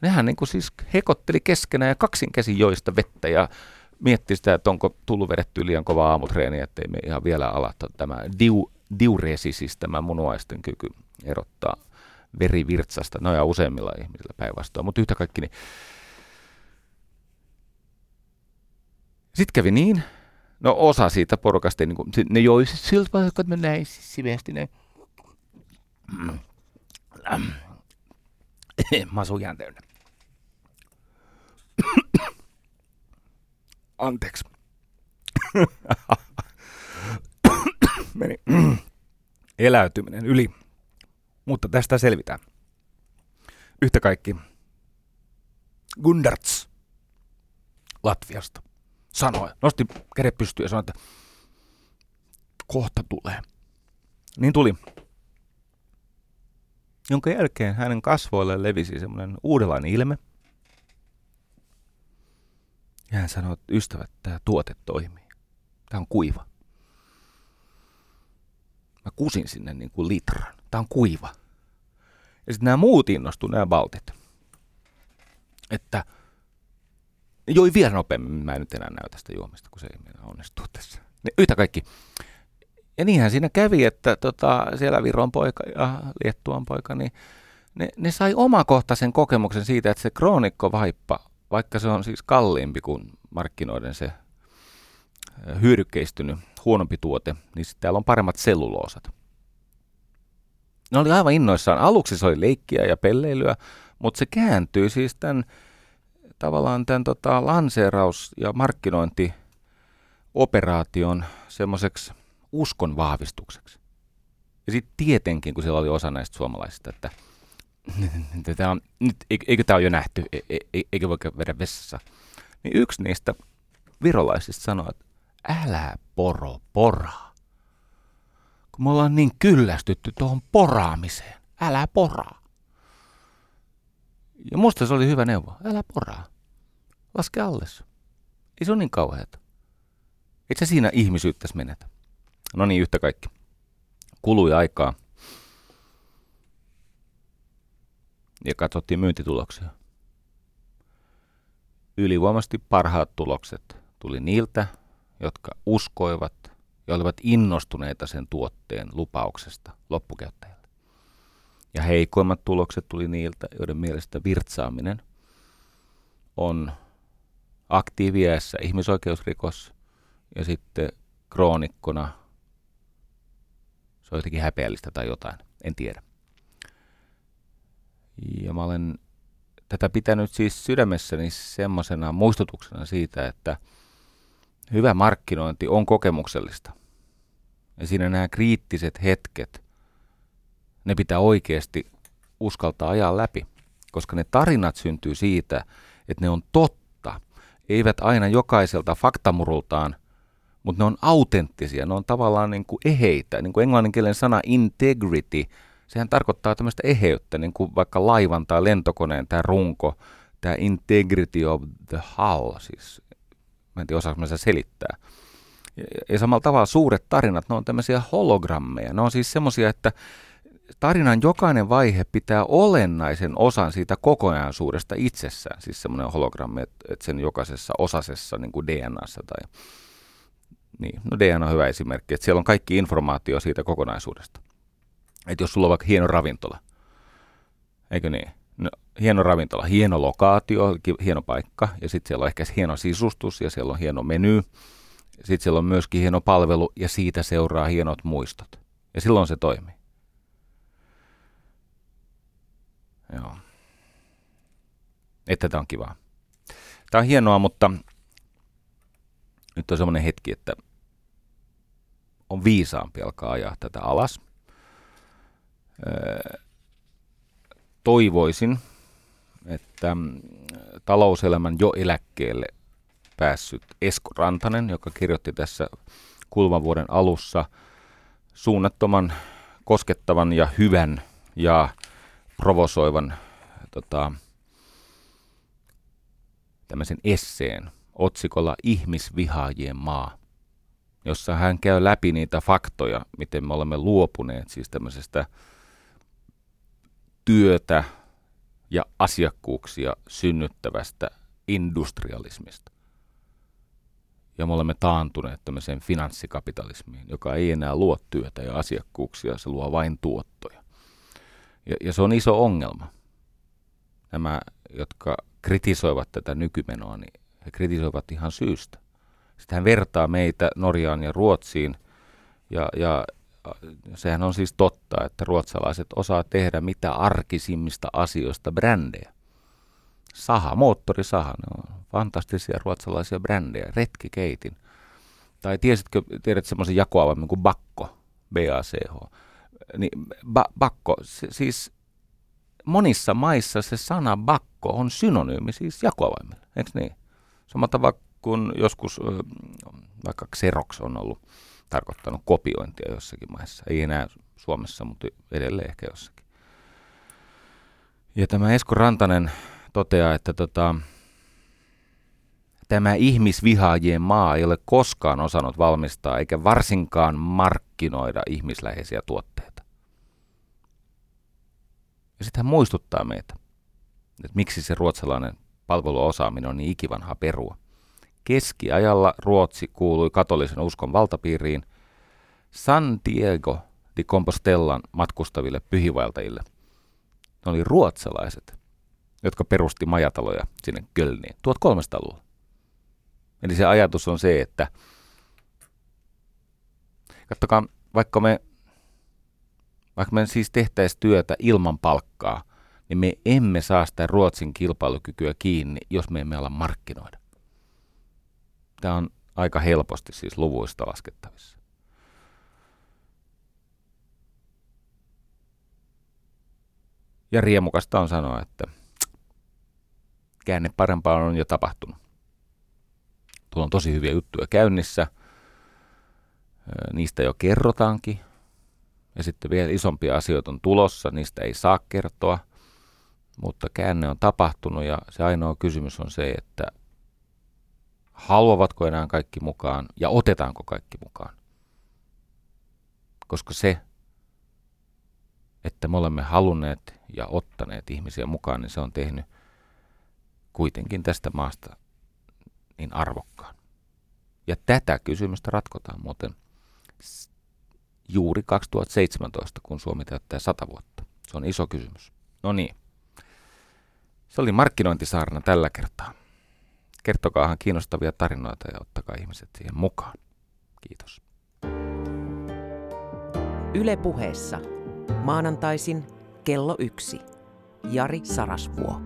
Nehän niin kuin siis hekotteli keskenään ja kaksin käsin joista vettä ja mietti sitä, että onko tullut vedetty liian kova aamutreeni, ettei me ihan vielä alata tämä diu, diuresi, siis tämä munuaisten kyky erottaa verivirtsasta, no ja useimmilla ihmisillä päinvastoin, mutta yhtä kaikki niin. Sitten kävi niin, no osa siitä porukasta, niin kuin, ne joi siltä vaan, että me näin siveesti näin. Masu jään täynnä. Anteeksi. Meni eläytyminen yli. Mutta tästä selvitään. Yhtä kaikki. Gundarts Latviasta sanoi, nosti kädet pystyyn ja sanoi, että kohta tulee. Niin tuli. Jonka jälkeen hänen kasvoille levisi semmoinen uudenlainen ilme – ja hän sanoi, että ystävät, tämä tuote toimii. Tämä on kuiva. Mä kusin sinne niin kuin litran. Tämä on kuiva. Ja sitten nämä muut innostuivat, nämä baltit. Että joi vielä nopeammin. Mä en nyt enää näytä sitä juomista, kun se ei mennä onnistua tässä. Niin yhtä kaikki. Ja niinhän siinä kävi, että tota, siellä Viron poika ja Liettuan poika, niin ne, ne sai omakohtaisen kokemuksen siitä, että se kroonikkovaippa vaikka se on siis kalliimpi kuin markkinoiden se hyödykkeistynyt huonompi tuote, niin sitten täällä on paremmat selluloosat. Ne oli aivan innoissaan. Aluksi se oli leikkiä ja pelleilyä, mutta se kääntyi siis tämän tavallaan tämän tota, lanseeraus- ja markkinointioperaation semmoiseksi uskon vahvistukseksi. Ja sitten tietenkin, kun siellä oli osa näistä suomalaisista, että – Tätä on, nyt, eikö tämä ole jo nähty, e, e, eikö voi käydä vessassa. Niin yksi niistä virolaisista sanoi, että älä poro poraa. Kun me ollaan niin kyllästytty tuohon poraamiseen. Älä poraa. Ja musta se oli hyvä neuvo. Älä poraa. Laske alles. Ei se ole niin kauheata. Et sä siinä ihmisyyttäs menetä. No niin, yhtä kaikki. Kului aikaa. ja katsottiin myyntituloksia. Ylivoimasti parhaat tulokset tuli niiltä, jotka uskoivat ja olivat innostuneita sen tuotteen lupauksesta loppukäyttäjälle. Ja heikoimmat tulokset tuli niiltä, joiden mielestä virtsaaminen on aktiiviässä ihmisoikeusrikos ja sitten kroonikkona se on jotenkin häpeällistä tai jotain, en tiedä. Ja mä olen tätä pitänyt siis sydämessäni semmoisena muistutuksena siitä, että hyvä markkinointi on kokemuksellista. Ja siinä nämä kriittiset hetket, ne pitää oikeasti uskaltaa ajaa läpi, koska ne tarinat syntyy siitä, että ne on totta, eivät aina jokaiselta faktamurultaan, mutta ne on autenttisia, ne on tavallaan niin kuin eheitä, niin kuin englanninkielen sana integrity – sehän tarkoittaa tämmöistä eheyttä, niin kuin vaikka laivan tai lentokoneen tämä runko, tämä integrity of the hull, siis mä en tiedä osaanko mä selittää. Ja, ja samalla tavalla suuret tarinat, ne on tämmöisiä hologrammeja. Ne on siis semmoisia, että tarinan jokainen vaihe pitää olennaisen osan siitä kokonaisuudesta itsessään. Siis semmoinen hologrammi, että, että sen jokaisessa osasessa, niin kuin DNAssa tai... Niin, no DNA on hyvä esimerkki, että siellä on kaikki informaatio siitä kokonaisuudesta. Että jos sulla on vaikka hieno ravintola, eikö niin? No, hieno ravintola, hieno lokaatio, hieno paikka, ja sitten siellä on ehkä hieno sisustus, ja siellä on hieno meny, sitten siellä on myöskin hieno palvelu, ja siitä seuraa hienot muistot. Ja silloin se toimii. Joo. Että tämä on kivaa. Tämä on hienoa, mutta nyt on semmoinen hetki, että on viisaampi alkaa ajaa tätä alas – toivoisin, että mm, talouselämän jo eläkkeelle päässyt Esko Rantanen, joka kirjoitti tässä kulmavuoden alussa suunnattoman, koskettavan ja hyvän ja provosoivan tota, tämmöisen esseen otsikolla Ihmisvihaajien maa, jossa hän käy läpi niitä faktoja, miten me olemme luopuneet siis tämmöisestä työtä ja asiakkuuksia synnyttävästä industrialismista. Ja me olemme taantuneet tämmöiseen finanssikapitalismiin, joka ei enää luo työtä ja asiakkuuksia, se luo vain tuottoja. Ja, ja se on iso ongelma. Nämä, jotka kritisoivat tätä nykymenoa, niin he kritisoivat ihan syystä. Sitten hän vertaa meitä Norjaan ja Ruotsiin, ja, ja sehän on siis totta, että ruotsalaiset osaa tehdä mitä arkisimmista asioista brändejä. Saha, moottorisaha, ne on fantastisia ruotsalaisia brändejä, retkikeitin. Tai tiesitkö, tiedät semmoisen jakoavaimen kuin Bakko, B-A-C-H. Niin, ba- bakko, se, siis monissa maissa se sana bakko on synonyymi siis jakoavaimelle, eikö niin? Samalla tavalla kuin joskus vaikka Xerox on ollut tarkoittanut kopiointia jossakin maissa. Ei enää Suomessa, mutta edelleen ehkä jossakin. Ja tämä Esko Rantanen toteaa, että tota, tämä ihmisvihaajien maa ei ole koskaan osannut valmistaa eikä varsinkaan markkinoida ihmisläheisiä tuotteita. Ja sitten hän muistuttaa meitä, että miksi se ruotsalainen palveluosaaminen on niin ikivanha perua. Keskiajalla Ruotsi kuului katolisen uskon valtapiiriin San Diego di Compostellan matkustaville pyhivaeltajille. Ne oli ruotsalaiset, jotka perusti majataloja sinne Kölniin 1300-luvulla. Eli se ajatus on se, että kattokaa, vaikka me, vaikka me siis tehtäisiin työtä ilman palkkaa, niin me emme saa sitä Ruotsin kilpailukykyä kiinni, jos me emme ala markkinoida. Tämä on aika helposti siis luvuista laskettavissa. Ja riemukasta on sanoa, että käänne parempaan on jo tapahtunut. Tuolla on tosi hyviä juttuja käynnissä. Niistä jo kerrotaankin. Ja sitten vielä isompia asioita on tulossa, niistä ei saa kertoa. Mutta käänne on tapahtunut ja se ainoa kysymys on se, että haluavatko enää kaikki mukaan ja otetaanko kaikki mukaan. Koska se, että me olemme halunneet ja ottaneet ihmisiä mukaan, niin se on tehnyt kuitenkin tästä maasta niin arvokkaan. Ja tätä kysymystä ratkotaan muuten juuri 2017, kun Suomi täyttää 100 vuotta. Se on iso kysymys. No niin. Se oli markkinointisaarna tällä kertaa. Kertokaahan kiinnostavia tarinoita ja ottakaa ihmiset siihen mukaan. Kiitos. Yle puheessa. Maanantaisin kello yksi. Jari Sarasvuo.